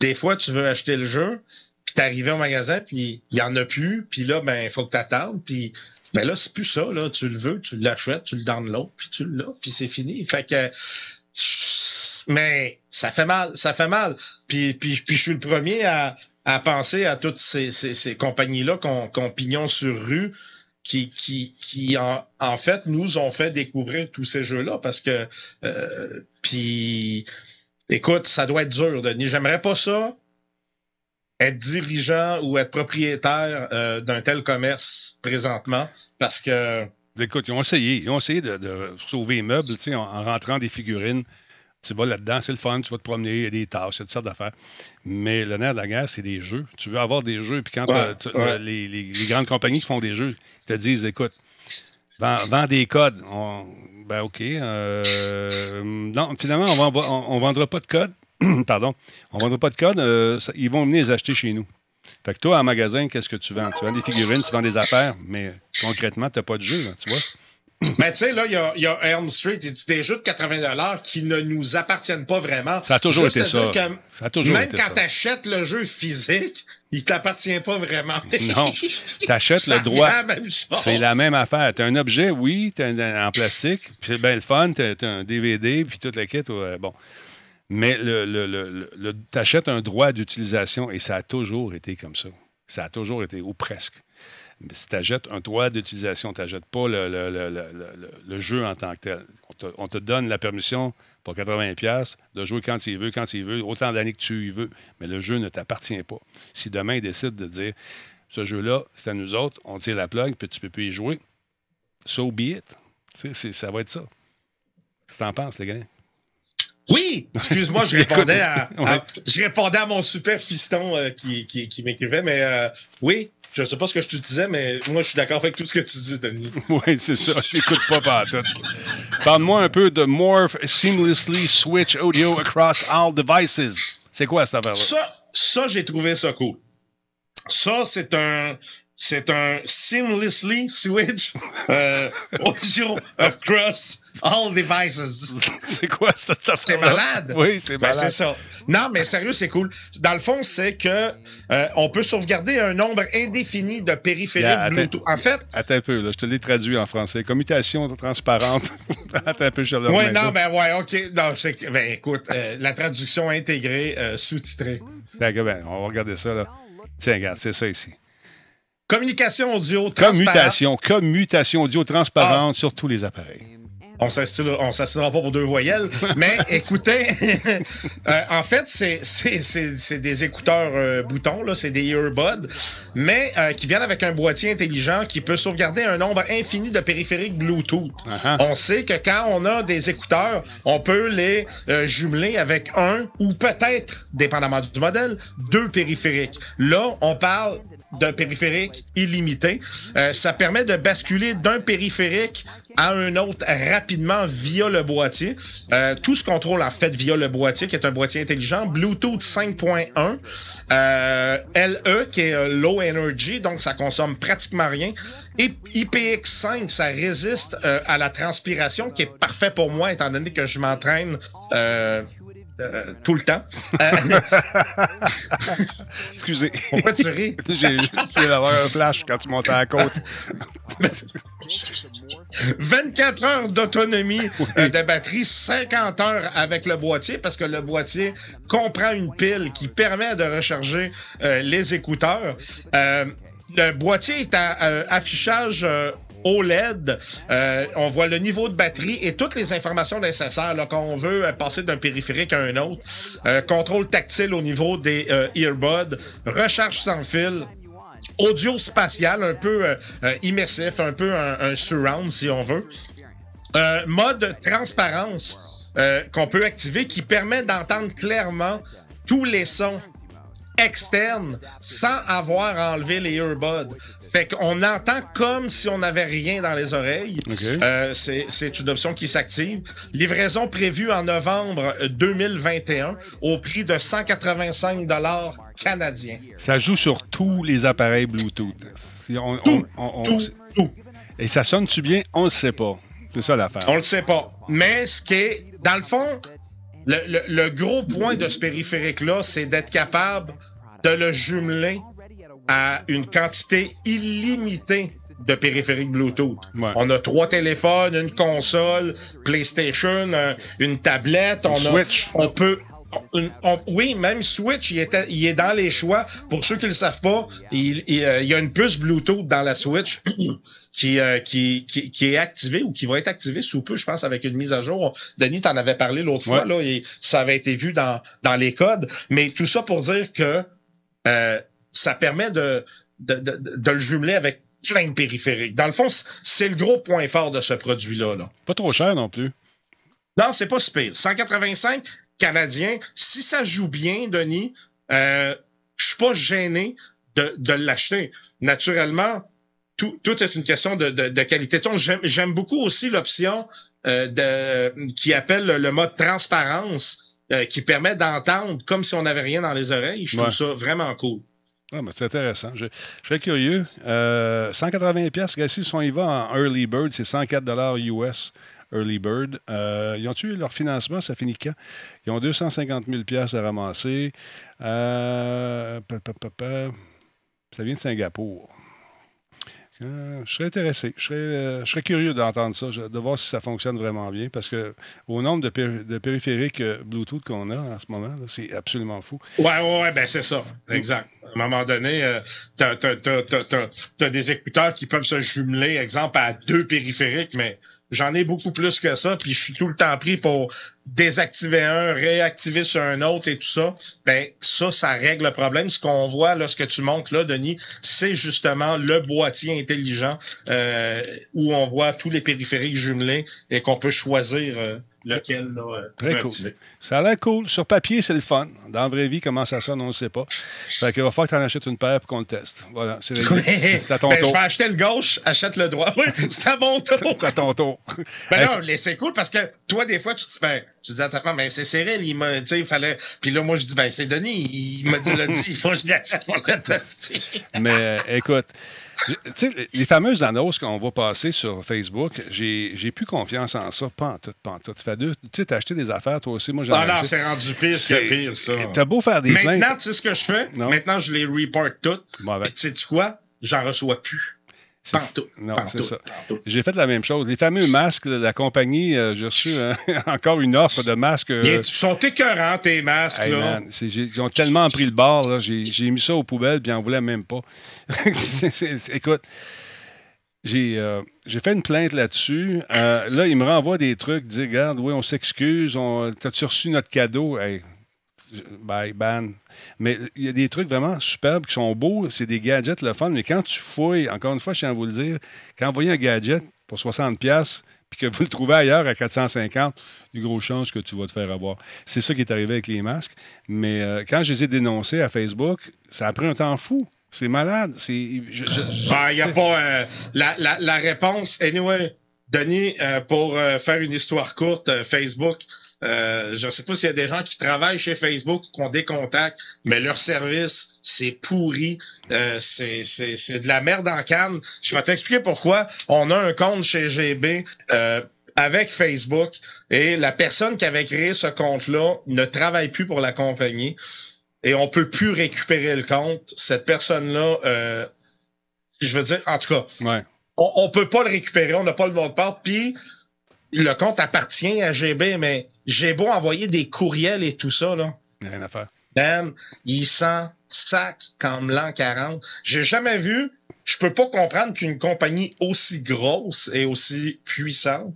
des fois, tu veux acheter le jeu, puis t'es arrivé au magasin, puis il y en a plus, puis là, ben, il faut que t'attendes, puis ben là, c'est plus ça, là. Tu le veux, tu l'achètes, tu le downloads, puis tu l'as, puis c'est fini. Fait que... Mais ça fait mal, ça fait mal. Puis, puis, puis je suis le premier à, à penser à toutes ces, ces, ces compagnies-là qu'on qu pignon sur rue, qui, qui, qui en, en, fait nous ont fait découvrir tous ces jeux-là parce que euh, puis écoute, ça doit être dur, Denis. J'aimerais pas ça être dirigeant ou être propriétaire euh, d'un tel commerce présentement parce que Écoute, ils ont essayé. Ils ont essayé de, sauver les meubles en rentrant des figurines tu vas là-dedans, c'est le fun, tu vas te promener, il y a des tâches, il y a toutes sortes d'affaires. Mais le nerf de la guerre, c'est des jeux. Tu veux avoir des jeux, puis quand les, grandes compagnies qui font des jeux te disent écoute, vends, des codes. ben OK. Euh, non, finalement, on ne vendra pas de code. Pardon. On ne vendra pas de code. Euh, ils vont venir les acheter chez nous. Fait que toi, en magasin, qu'est-ce que tu vends? Tu vends des figurines, tu vends des affaires, mais concrètement, tu n'as pas de jeu, tu vois? Mais tu sais, là, il y a, y a, Elm Street, il dit des jeux de 80 qui ne nous appartiennent pas vraiment. Ça a toujours été ça. ça a toujours même quand tu achètes le jeu physique, il t'appartient pas vraiment. non. Tu achètes le droit. C'est la même affaire. Tu as un objet, oui, tu en plastique, puis c'est bien le fun, tu as, un DVD, puis toute la kit. bon. Mais le, le, le, tu achètes un droit d'utilisation et ça a toujours été comme ça. Ça a toujours été, ou presque si tu achètes un droit d'utilisation, tu n'achètes pas le, jeu en tant que tel. On te, donne la permission pour 80$ de jouer quand il veut, quand il veut, autant d'années que tu y veux, mais le jeu ne t'appartient pas. Si demain il décide de dire ce jeu-là, c'est à nous autres, on tire la plug, puis tu ne peux plus y jouer, so be it. ça va être ça. Qu'est-ce que tu en penses, les gars? Oui, excuse-moi, je répondais à, je répondais à mon super fiston euh, qui, qui, m'écrivait, mais euh, oui, je sais pas ce que je te disais, mais moi, je suis d'accord avec tout ce que tu dis, Denis. oui, c'est ça. J'écoute pas pas tout. Parle-moi un peu de Morph Seamlessly Switch Audio Across All Devices. C'est quoi ça, affaire-là? Ça, ça j'ai trouvé ça cool. Ça, c'est un, c'est un seamlessly switch euh, audio across all devices. C'est quoi cette affaire C'est malade. Oui, c'est ben, malade. c'est ça. Non, mais sérieux, c'est cool. Dans le fond, c'est que euh, on peut sauvegarder un nombre indéfini de périphériques Bluetooth. En fait, attends un peu, là, je te l'ai traduit en français. Commutation transparente. attends un peu, je Oui, non, ben ouais, ok. Non, ben, écoute, euh, la traduction intégrée, sous-titrée. Ben, on va regarder ça là. Tiens, regarde, c'est ça ici. Communication audio transparente. Commutation, commutation audio transparente ah. sur tous les appareils. On s'assistera pas pour deux voyelles, mais écoutez, euh, en fait, c'est des écouteurs euh, boutons, là, c'est des earbuds, mais euh, qui viennent avec un boîtier intelligent qui peut sauvegarder un nombre infini de périphériques Bluetooth. Uh-huh. On sait que quand on a des écouteurs, on peut les jumeler avec un ou peut-être, dépendamment du modèle, deux périphériques. Là, on parle d'un périphérique illimité. Euh, ça permet de basculer d'un périphérique à un autre rapidement via le boîtier. Euh, tout se contrôle en fait via le boîtier, qui est un boîtier intelligent. Bluetooth 5.1, euh, LE, qui est euh, Low Energy, donc ça consomme pratiquement rien. Et IPX5, ça résiste euh, à la transpiration, qui est parfait pour moi, étant donné que je m'entraîne euh, euh, tout le temps. Euh, Excusez. pourquoi tu ris? J'ai d'avoir un flash quand tu montais à la côte. 24 heures d'autonomie de batterie, 50 heures avec le boîtier, parce que le boîtier comprend une pile qui permet de recharger euh, les écouteurs. Euh, le boîtier est à affichage OLED. Euh, on voit le niveau de batterie et toutes les informations nécessaires quand on veut euh, passer d'un périphérique à un autre. Euh, contrôle tactile au niveau des earbuds, recharge sans fil, audio spatial, un peu immersif, un peu un, un surround si on veut. Mode transparence qu'on peut activer qui permet d'entendre clairement tous les sons externes sans avoir enlevé les earbuds. Fait qu'on entend comme si on n'avait rien dans les oreilles. Euh, c'est, une option qui s'active. Livraison prévue en novembre 2021 au prix de 185 dollars canadiens. Ça joue sur tous les appareils Bluetooth. On- Tout, on- on- tout, tout. Et ça sonne-tu bien? On le sait pas. C'est ça l'affaire. On le sait pas. Mais ce qui est, dans le fond, le, le- le gros point de ce périphérique-là, c'est d'être capable de le jumeler à une quantité illimitée de périphériques Bluetooth. Ouais. On a trois téléphones, une console, PlayStation, un- une tablette, on a, Switch. on peut. on- oui, même Switch, il est, il est dans les choix. Pour ceux qui le savent pas, il, il, euh, il y a une puce Bluetooth dans la Switch qui, euh, qui, qui, qui est activée ou qui va être activée sous peu, je pense, avec une mise à jour. Denis, t'en avais parlé l'autre fois, là, et ça avait été vu dans, dans les codes. Mais tout ça pour dire que euh, ça permet de, de, de, de le jumeler avec plein de périphériques. Dans le fond, c'est le gros point fort de ce produit-là. Là. Pas trop cher non plus. Non, c'est pas si pire. 185 Canadiens. Si ça joue bien, Denis, euh, je suis pas gêné de, de l'acheter. Naturellement, tout, tout est une question de, de, de qualité. J'aime, j'aime beaucoup aussi l'option euh, de, qui appelle le mode transparence, euh, qui permet d'entendre comme si on n'avait rien dans les oreilles. Je trouve Ouais. ça vraiment cool. Ah, ben, c'est intéressant. Je, serais curieux. Euh, 180 pièces. si on y va en Early Bird, c'est 104 US Early Bird. Euh, ils ont-tu eu leur financement? Ça finit quand? Ils ont 250 000 pièces à ramasser. Euh. Ça vient de Singapour. Je serais intéressé. Je serais, euh, curieux d'entendre ça, de voir si ça fonctionne vraiment bien, parce que au nombre de, péri- de périphériques euh, Bluetooth qu'on a en ce moment, c'est absolument fou. Ouais, ouais, ouais, ben c'est ça. Exact. À un moment donné, euh, t'as des écouteurs qui peuvent se jumeler, exemple, à deux périphériques, mais j'en ai beaucoup plus que ça, puis je suis tout le temps pris pour désactiver un, réactiver sur un autre et tout ça. Ben, ça, ça règle le problème. Ce qu'on voit, là, ce que tu montres là, Denis, c'est justement le boîtier intelligent euh, où on voit tous les périphériques jumelés et qu'on peut choisir euh, lequel là, euh, Très cool. Ça a l'air cool. Sur papier, c'est le fun. Dans la vraie vie, comment ça sonne, on ne sait pas. Fait qu'il va falloir que tu en achètes une paire pour qu'on le teste. Voilà, c'est à ton Ben, je tour. vais acheter le gauche, achète le droit. Oui, c'est à mon tour. C'est à ton tour. Ben Hey, non, c'est cool parce que toi, des fois, tu te dis, ben, tu dis à ta femme, ben, c'est Cyril, il m'a, tu sais, il fallait. Puis là, moi, je dis, ben, c'est Denis, il m'a dit, l'a dit, il faut que je l'achète pour le tester. Mais euh, écoute, je- tu sais, les fameuses annonces qu'on va passer sur Facebook, j'ai j'ai plus confiance en ça. Pas en tout, pas en tout. Tu fais deux, tu sais, t'as acheté des affaires, toi aussi. Moi, j'en Ah non, c'est rendu pire C'est- que pire, ça. T'as beau faire des Maintenant, tu sais ce que je fais? Non. Maintenant, je les report toutes. Bon, ben. Puis tu sais quoi? J'en reçois plus. Pantoute. Non, c'est ça. J'ai fait la même chose. Les fameux masques de la compagnie, euh, j'ai reçu euh, encore une offre de masques. euh, Ils sont écœurants, tes masques, Hey, là. man, c'est- j'ai- ils ont tellement pris le bord, là, j'ai j'ai mis ça aux poubelles, puis ils n'en voulaient même pas. C'est- c'est- c'est- écoute, j'ai euh, j'ai fait une plainte là-dessus. Euh, là, ils me renvoient des trucs, ils disent Regarde, oui, on s'excuse, on- t'as-tu reçu notre cadeau? Hey, Bye, ban. Mais il y a des trucs vraiment superbes qui sont beaux, c'est des gadgets, le fun, mais quand tu fouilles, encore une fois, je tiens à vous le dire, quand vous voyez un gadget pour 60$, puis que vous le trouvez ailleurs à 450, il y a gros chance que tu vas te faire avoir. C'est ça qui est arrivé avec les masques. Mais euh, quand je les ai dénoncés à Facebook, ça a pris un temps fou C'est malade. C'est. Ben, y a pas. euh, la, réponse, anyway, Denis, euh, pour faire une histoire courte, Facebook, euh, je sais pas s'il y a des gens qui travaillent chez Facebook ou qui ont des contacts, mais leur service, c'est pourri. Euh, c'est, c'est, c'est de la merde en canne. Je vais t'expliquer pourquoi. On a un compte chez GB. Euh, avec Facebook et la personne qui avait créé ce compte-là ne travaille plus pour la compagnie et on peut plus récupérer le compte. Cette personne-là, euh, je veux dire, en tout cas, ouais. on, on peut pas le récupérer, on n'a pas le mot de passe. Puis le compte appartient à GB, mais j'ai beau envoyer des courriels et tout ça, là. Rien à faire. Dan, il sent sac comme l'an 40. J'ai jamais vu, je peux pas comprendre qu'une compagnie aussi grosse et aussi puissante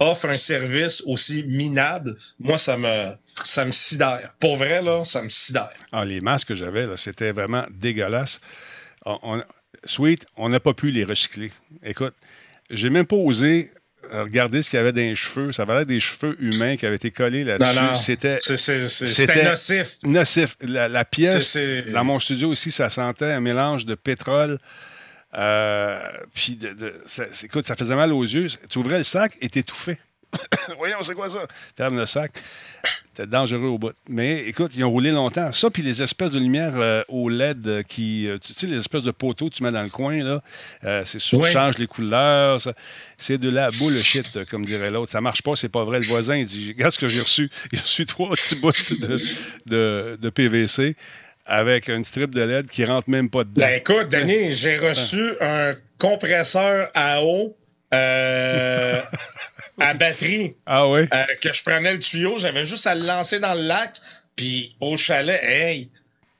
offre un service aussi minable. Moi, ça me, ça me sidère. Pour vrai, là, ça me sidère. Ah, les masques que j'avais, là, c'était vraiment dégueulasse. On- on- Sweet, on n'a pas pu les recycler. Écoute, j'ai même pas osé euh, regarder ce qu'il y avait dans les cheveux. Ça avait l'air des cheveux humains qui avaient été collés là-dessus. C'était nocif. nocif. La, la pièce, dans mon studio aussi, ça sentait un mélange de pétrole. euh, puis, de, de- ça, c'est- écoute, ça faisait mal aux yeux. Tu ouvrais le sac et t'étouffais. Voyons, c'est quoi ça? Ferme le sac. C'était dangereux au bout. Mais écoute, ils ont roulé longtemps. Ça, puis les espèces de lumière euh, au LED qui. euh, tu sais, les espèces de poteaux que tu mets dans le coin, là. euh, c'est sûr, Oui. changes les couleurs. ça- c'est de la bullshit, comme dirait l'autre. Ça marche pas, c'est pas vrai. Le voisin, il dit Regarde ce que j'ai reçu. Il a reçu trois petits bouts de, de- de PVC avec une strip de LED qui rentre même pas dedans. Ben écoute, Denis, j'ai reçu un compresseur à eau euh, à batterie ah oui? euh, que je prenais le tuyau, j'avais juste à le lancer dans le lac, puis au chalet, hey,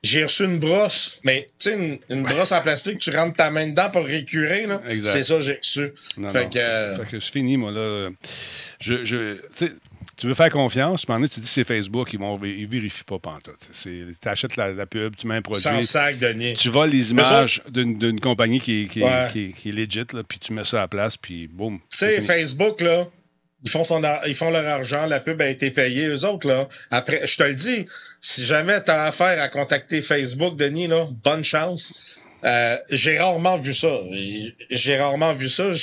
j'ai reçu une brosse, mais tu sais, une, une brosse en plastique, tu rentres ta main dedans pour récurer, là. Exact. C'est ça que j'ai reçu. Non, fait non. que, euh, Fait que c'est fini, moi, là. Je, je, tu tu veux faire confiance, moment donné, tu dis c'est Facebook, ils ne ils vérifient pas pantoute. Tu achètes la, la pub, tu mets un produit, sans sac, Denis. tu voles les images d'une d'une compagnie qui, est- qui, Ouais. qui, est- qui est legit, là, puis tu mets ça à la place, puis boum. Tu c'est sais. Facebook, là, ils font, son ils font leur argent, la pub a été payée, eux autres, là. Après, je te le dis, si jamais t'as affaire à contacter Facebook, Denis, là, bonne chance. Euh, j'ai rarement vu ça. J'ai rarement vu ça.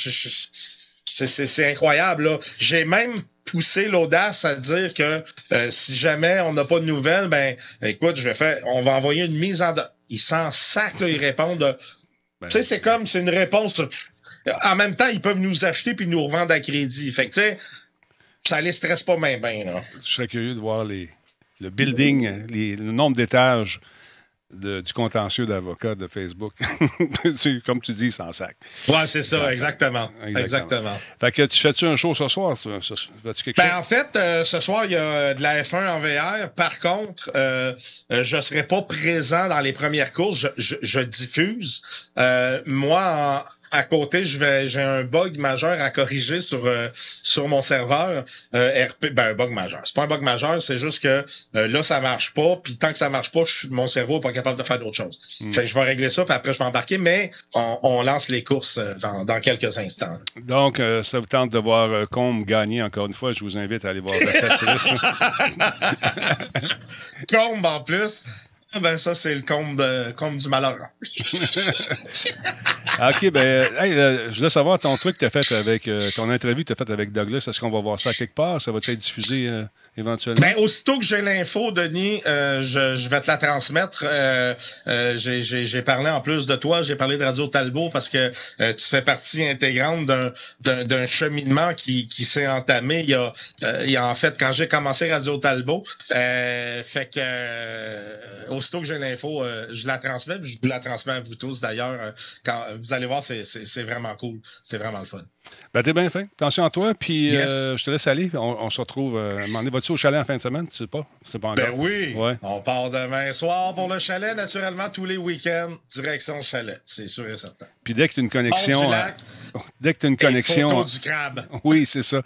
C'est- incroyable, là. J'ai même poussé l'audace à dire que euh, si jamais on n'a pas de nouvelles, ben, écoute, je vais faire, on va envoyer une mise en... Ils s'en sac, là, ils répondent. de- Ben, tu sais, c'est comme, c'est une réponse. En même temps, ils peuvent nous acheter puis nous revendre à crédit. Fait que, tu sais, ça les stresse pas bien, bien. Je serais curieux de voir les, le building, les- le nombre d'étages de- du contentieux d'avocats de Facebook. Comme tu dis, sans sac. Ouais, c'est ça, exactement. Exactement. Exactement. Fait que tu fais-tu un show ce soir? toi? Ce- Fais-tu quelque Ben, chose? en fait, euh, ce soir, il y a de la F1 en VR. Par contre, euh, euh, je serai pas présent dans les premières courses. Je, je- je diffuse. Euh, moi, en- à côté, je vais, j'ai un bug majeur à corriger sur euh, sur mon serveur euh, RP. Ben, un bug majeur. C'est pas un bug majeur, c'est juste que euh, là, ça marche pas. Puis tant que ça marche pas, je mon cerveau est pas capable de faire d'autre chose. Fait que je vais régler ça, puis après, je vais embarquer. Mais on, on lance les courses dans, dans quelques instants. Donc, ça vous tente de voir Combe gagner encore une fois. Je vous invite à aller voir la combe en plus. Ah Ben ça, c'est le combe, de, du malheur. Ah, OK, ben, hey, euh, je voulais savoir ton truc que tu as fait avec, euh, ton interview que tu as faite avec Douglas. Est-ce qu'on va voir ça quelque part? Ça va être diffusé euh, éventuellement? Ben, aussitôt que j'ai l'info, Denis, euh, je, je vais te la transmettre. Euh, euh, j'ai- parlé en plus de toi, j'ai parlé de Radio Talbot parce que euh, tu fais partie intégrante d'un- cheminement qui, qui s'est entamé il y, a, euh, il y a en fait quand j'ai commencé Radio Talbot. Euh, fait que euh, aussitôt que j'ai l'info, euh, je la transmets. Je vous la transmets à vous tous d'ailleurs. euh, quand vous allez voir, c'est c'est- c'est vraiment cool. C'est vraiment le fun. Ben, t'es bien fait. Attention à toi, puis Yes. euh, je te laisse aller. On, on se retrouve. Euh, à un moment donné. vas-tu au chalet en fin de semaine? Tu sais pas? Sais pas encore? Ben oui. Ouais. On part demain soir pour le chalet, naturellement, tous les week-ends, direction chalet. C'est sûr et certain. Puis dès que tu as une connexion. Du euh, dès que tu as une connexion. du crabe. Oui, c'est ça.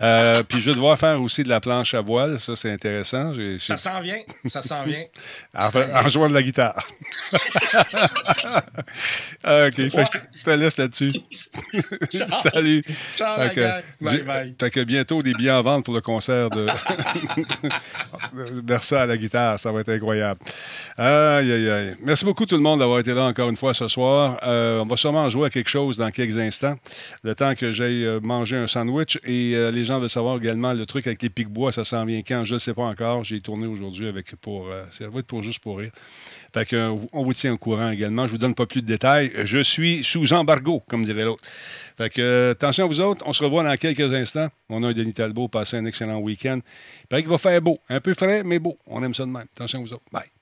Euh, puis je vais devoir faire aussi de la planche à voile. Ça, c'est intéressant. J'ai- Ça s'en vient. Ça s'en vient. En, en jouant de la guitare. Ah, OK. Fait je te laisse là-dessus. Salut. Ciao, la Fait que-. Bye, bye. Fait que bientôt, des billets en vente pour le concert de Versa à la guitare. Ça va être incroyable. Aïe, aïe, aïe. Merci beaucoup tout le monde d'avoir été là encore une fois ce soir. Euh, on va sûrement jouer à quelque chose dans quelques instants. Le temps que j'aille euh, manger un sandwich. Et euh, les gens veulent savoir également le truc avec les pics-bois, ça s'en vient quand? Je ne sais pas encore. J'ai tourné aujourd'hui avec pour. euh, ça va être pour juste pour rire. Fait que, on vous tient au courant également. Je vous donne pas plus de détails. Je suis sous embargo, comme dirait l'autre. Fait que, attention à vous autres. On se revoit dans quelques instants. Mon nom est Denis Talbot. Passez un excellent week-end. Il paraît qu'il va faire beau. Un peu frais, mais beau. On aime ça de même. Attention à vous autres. Bye.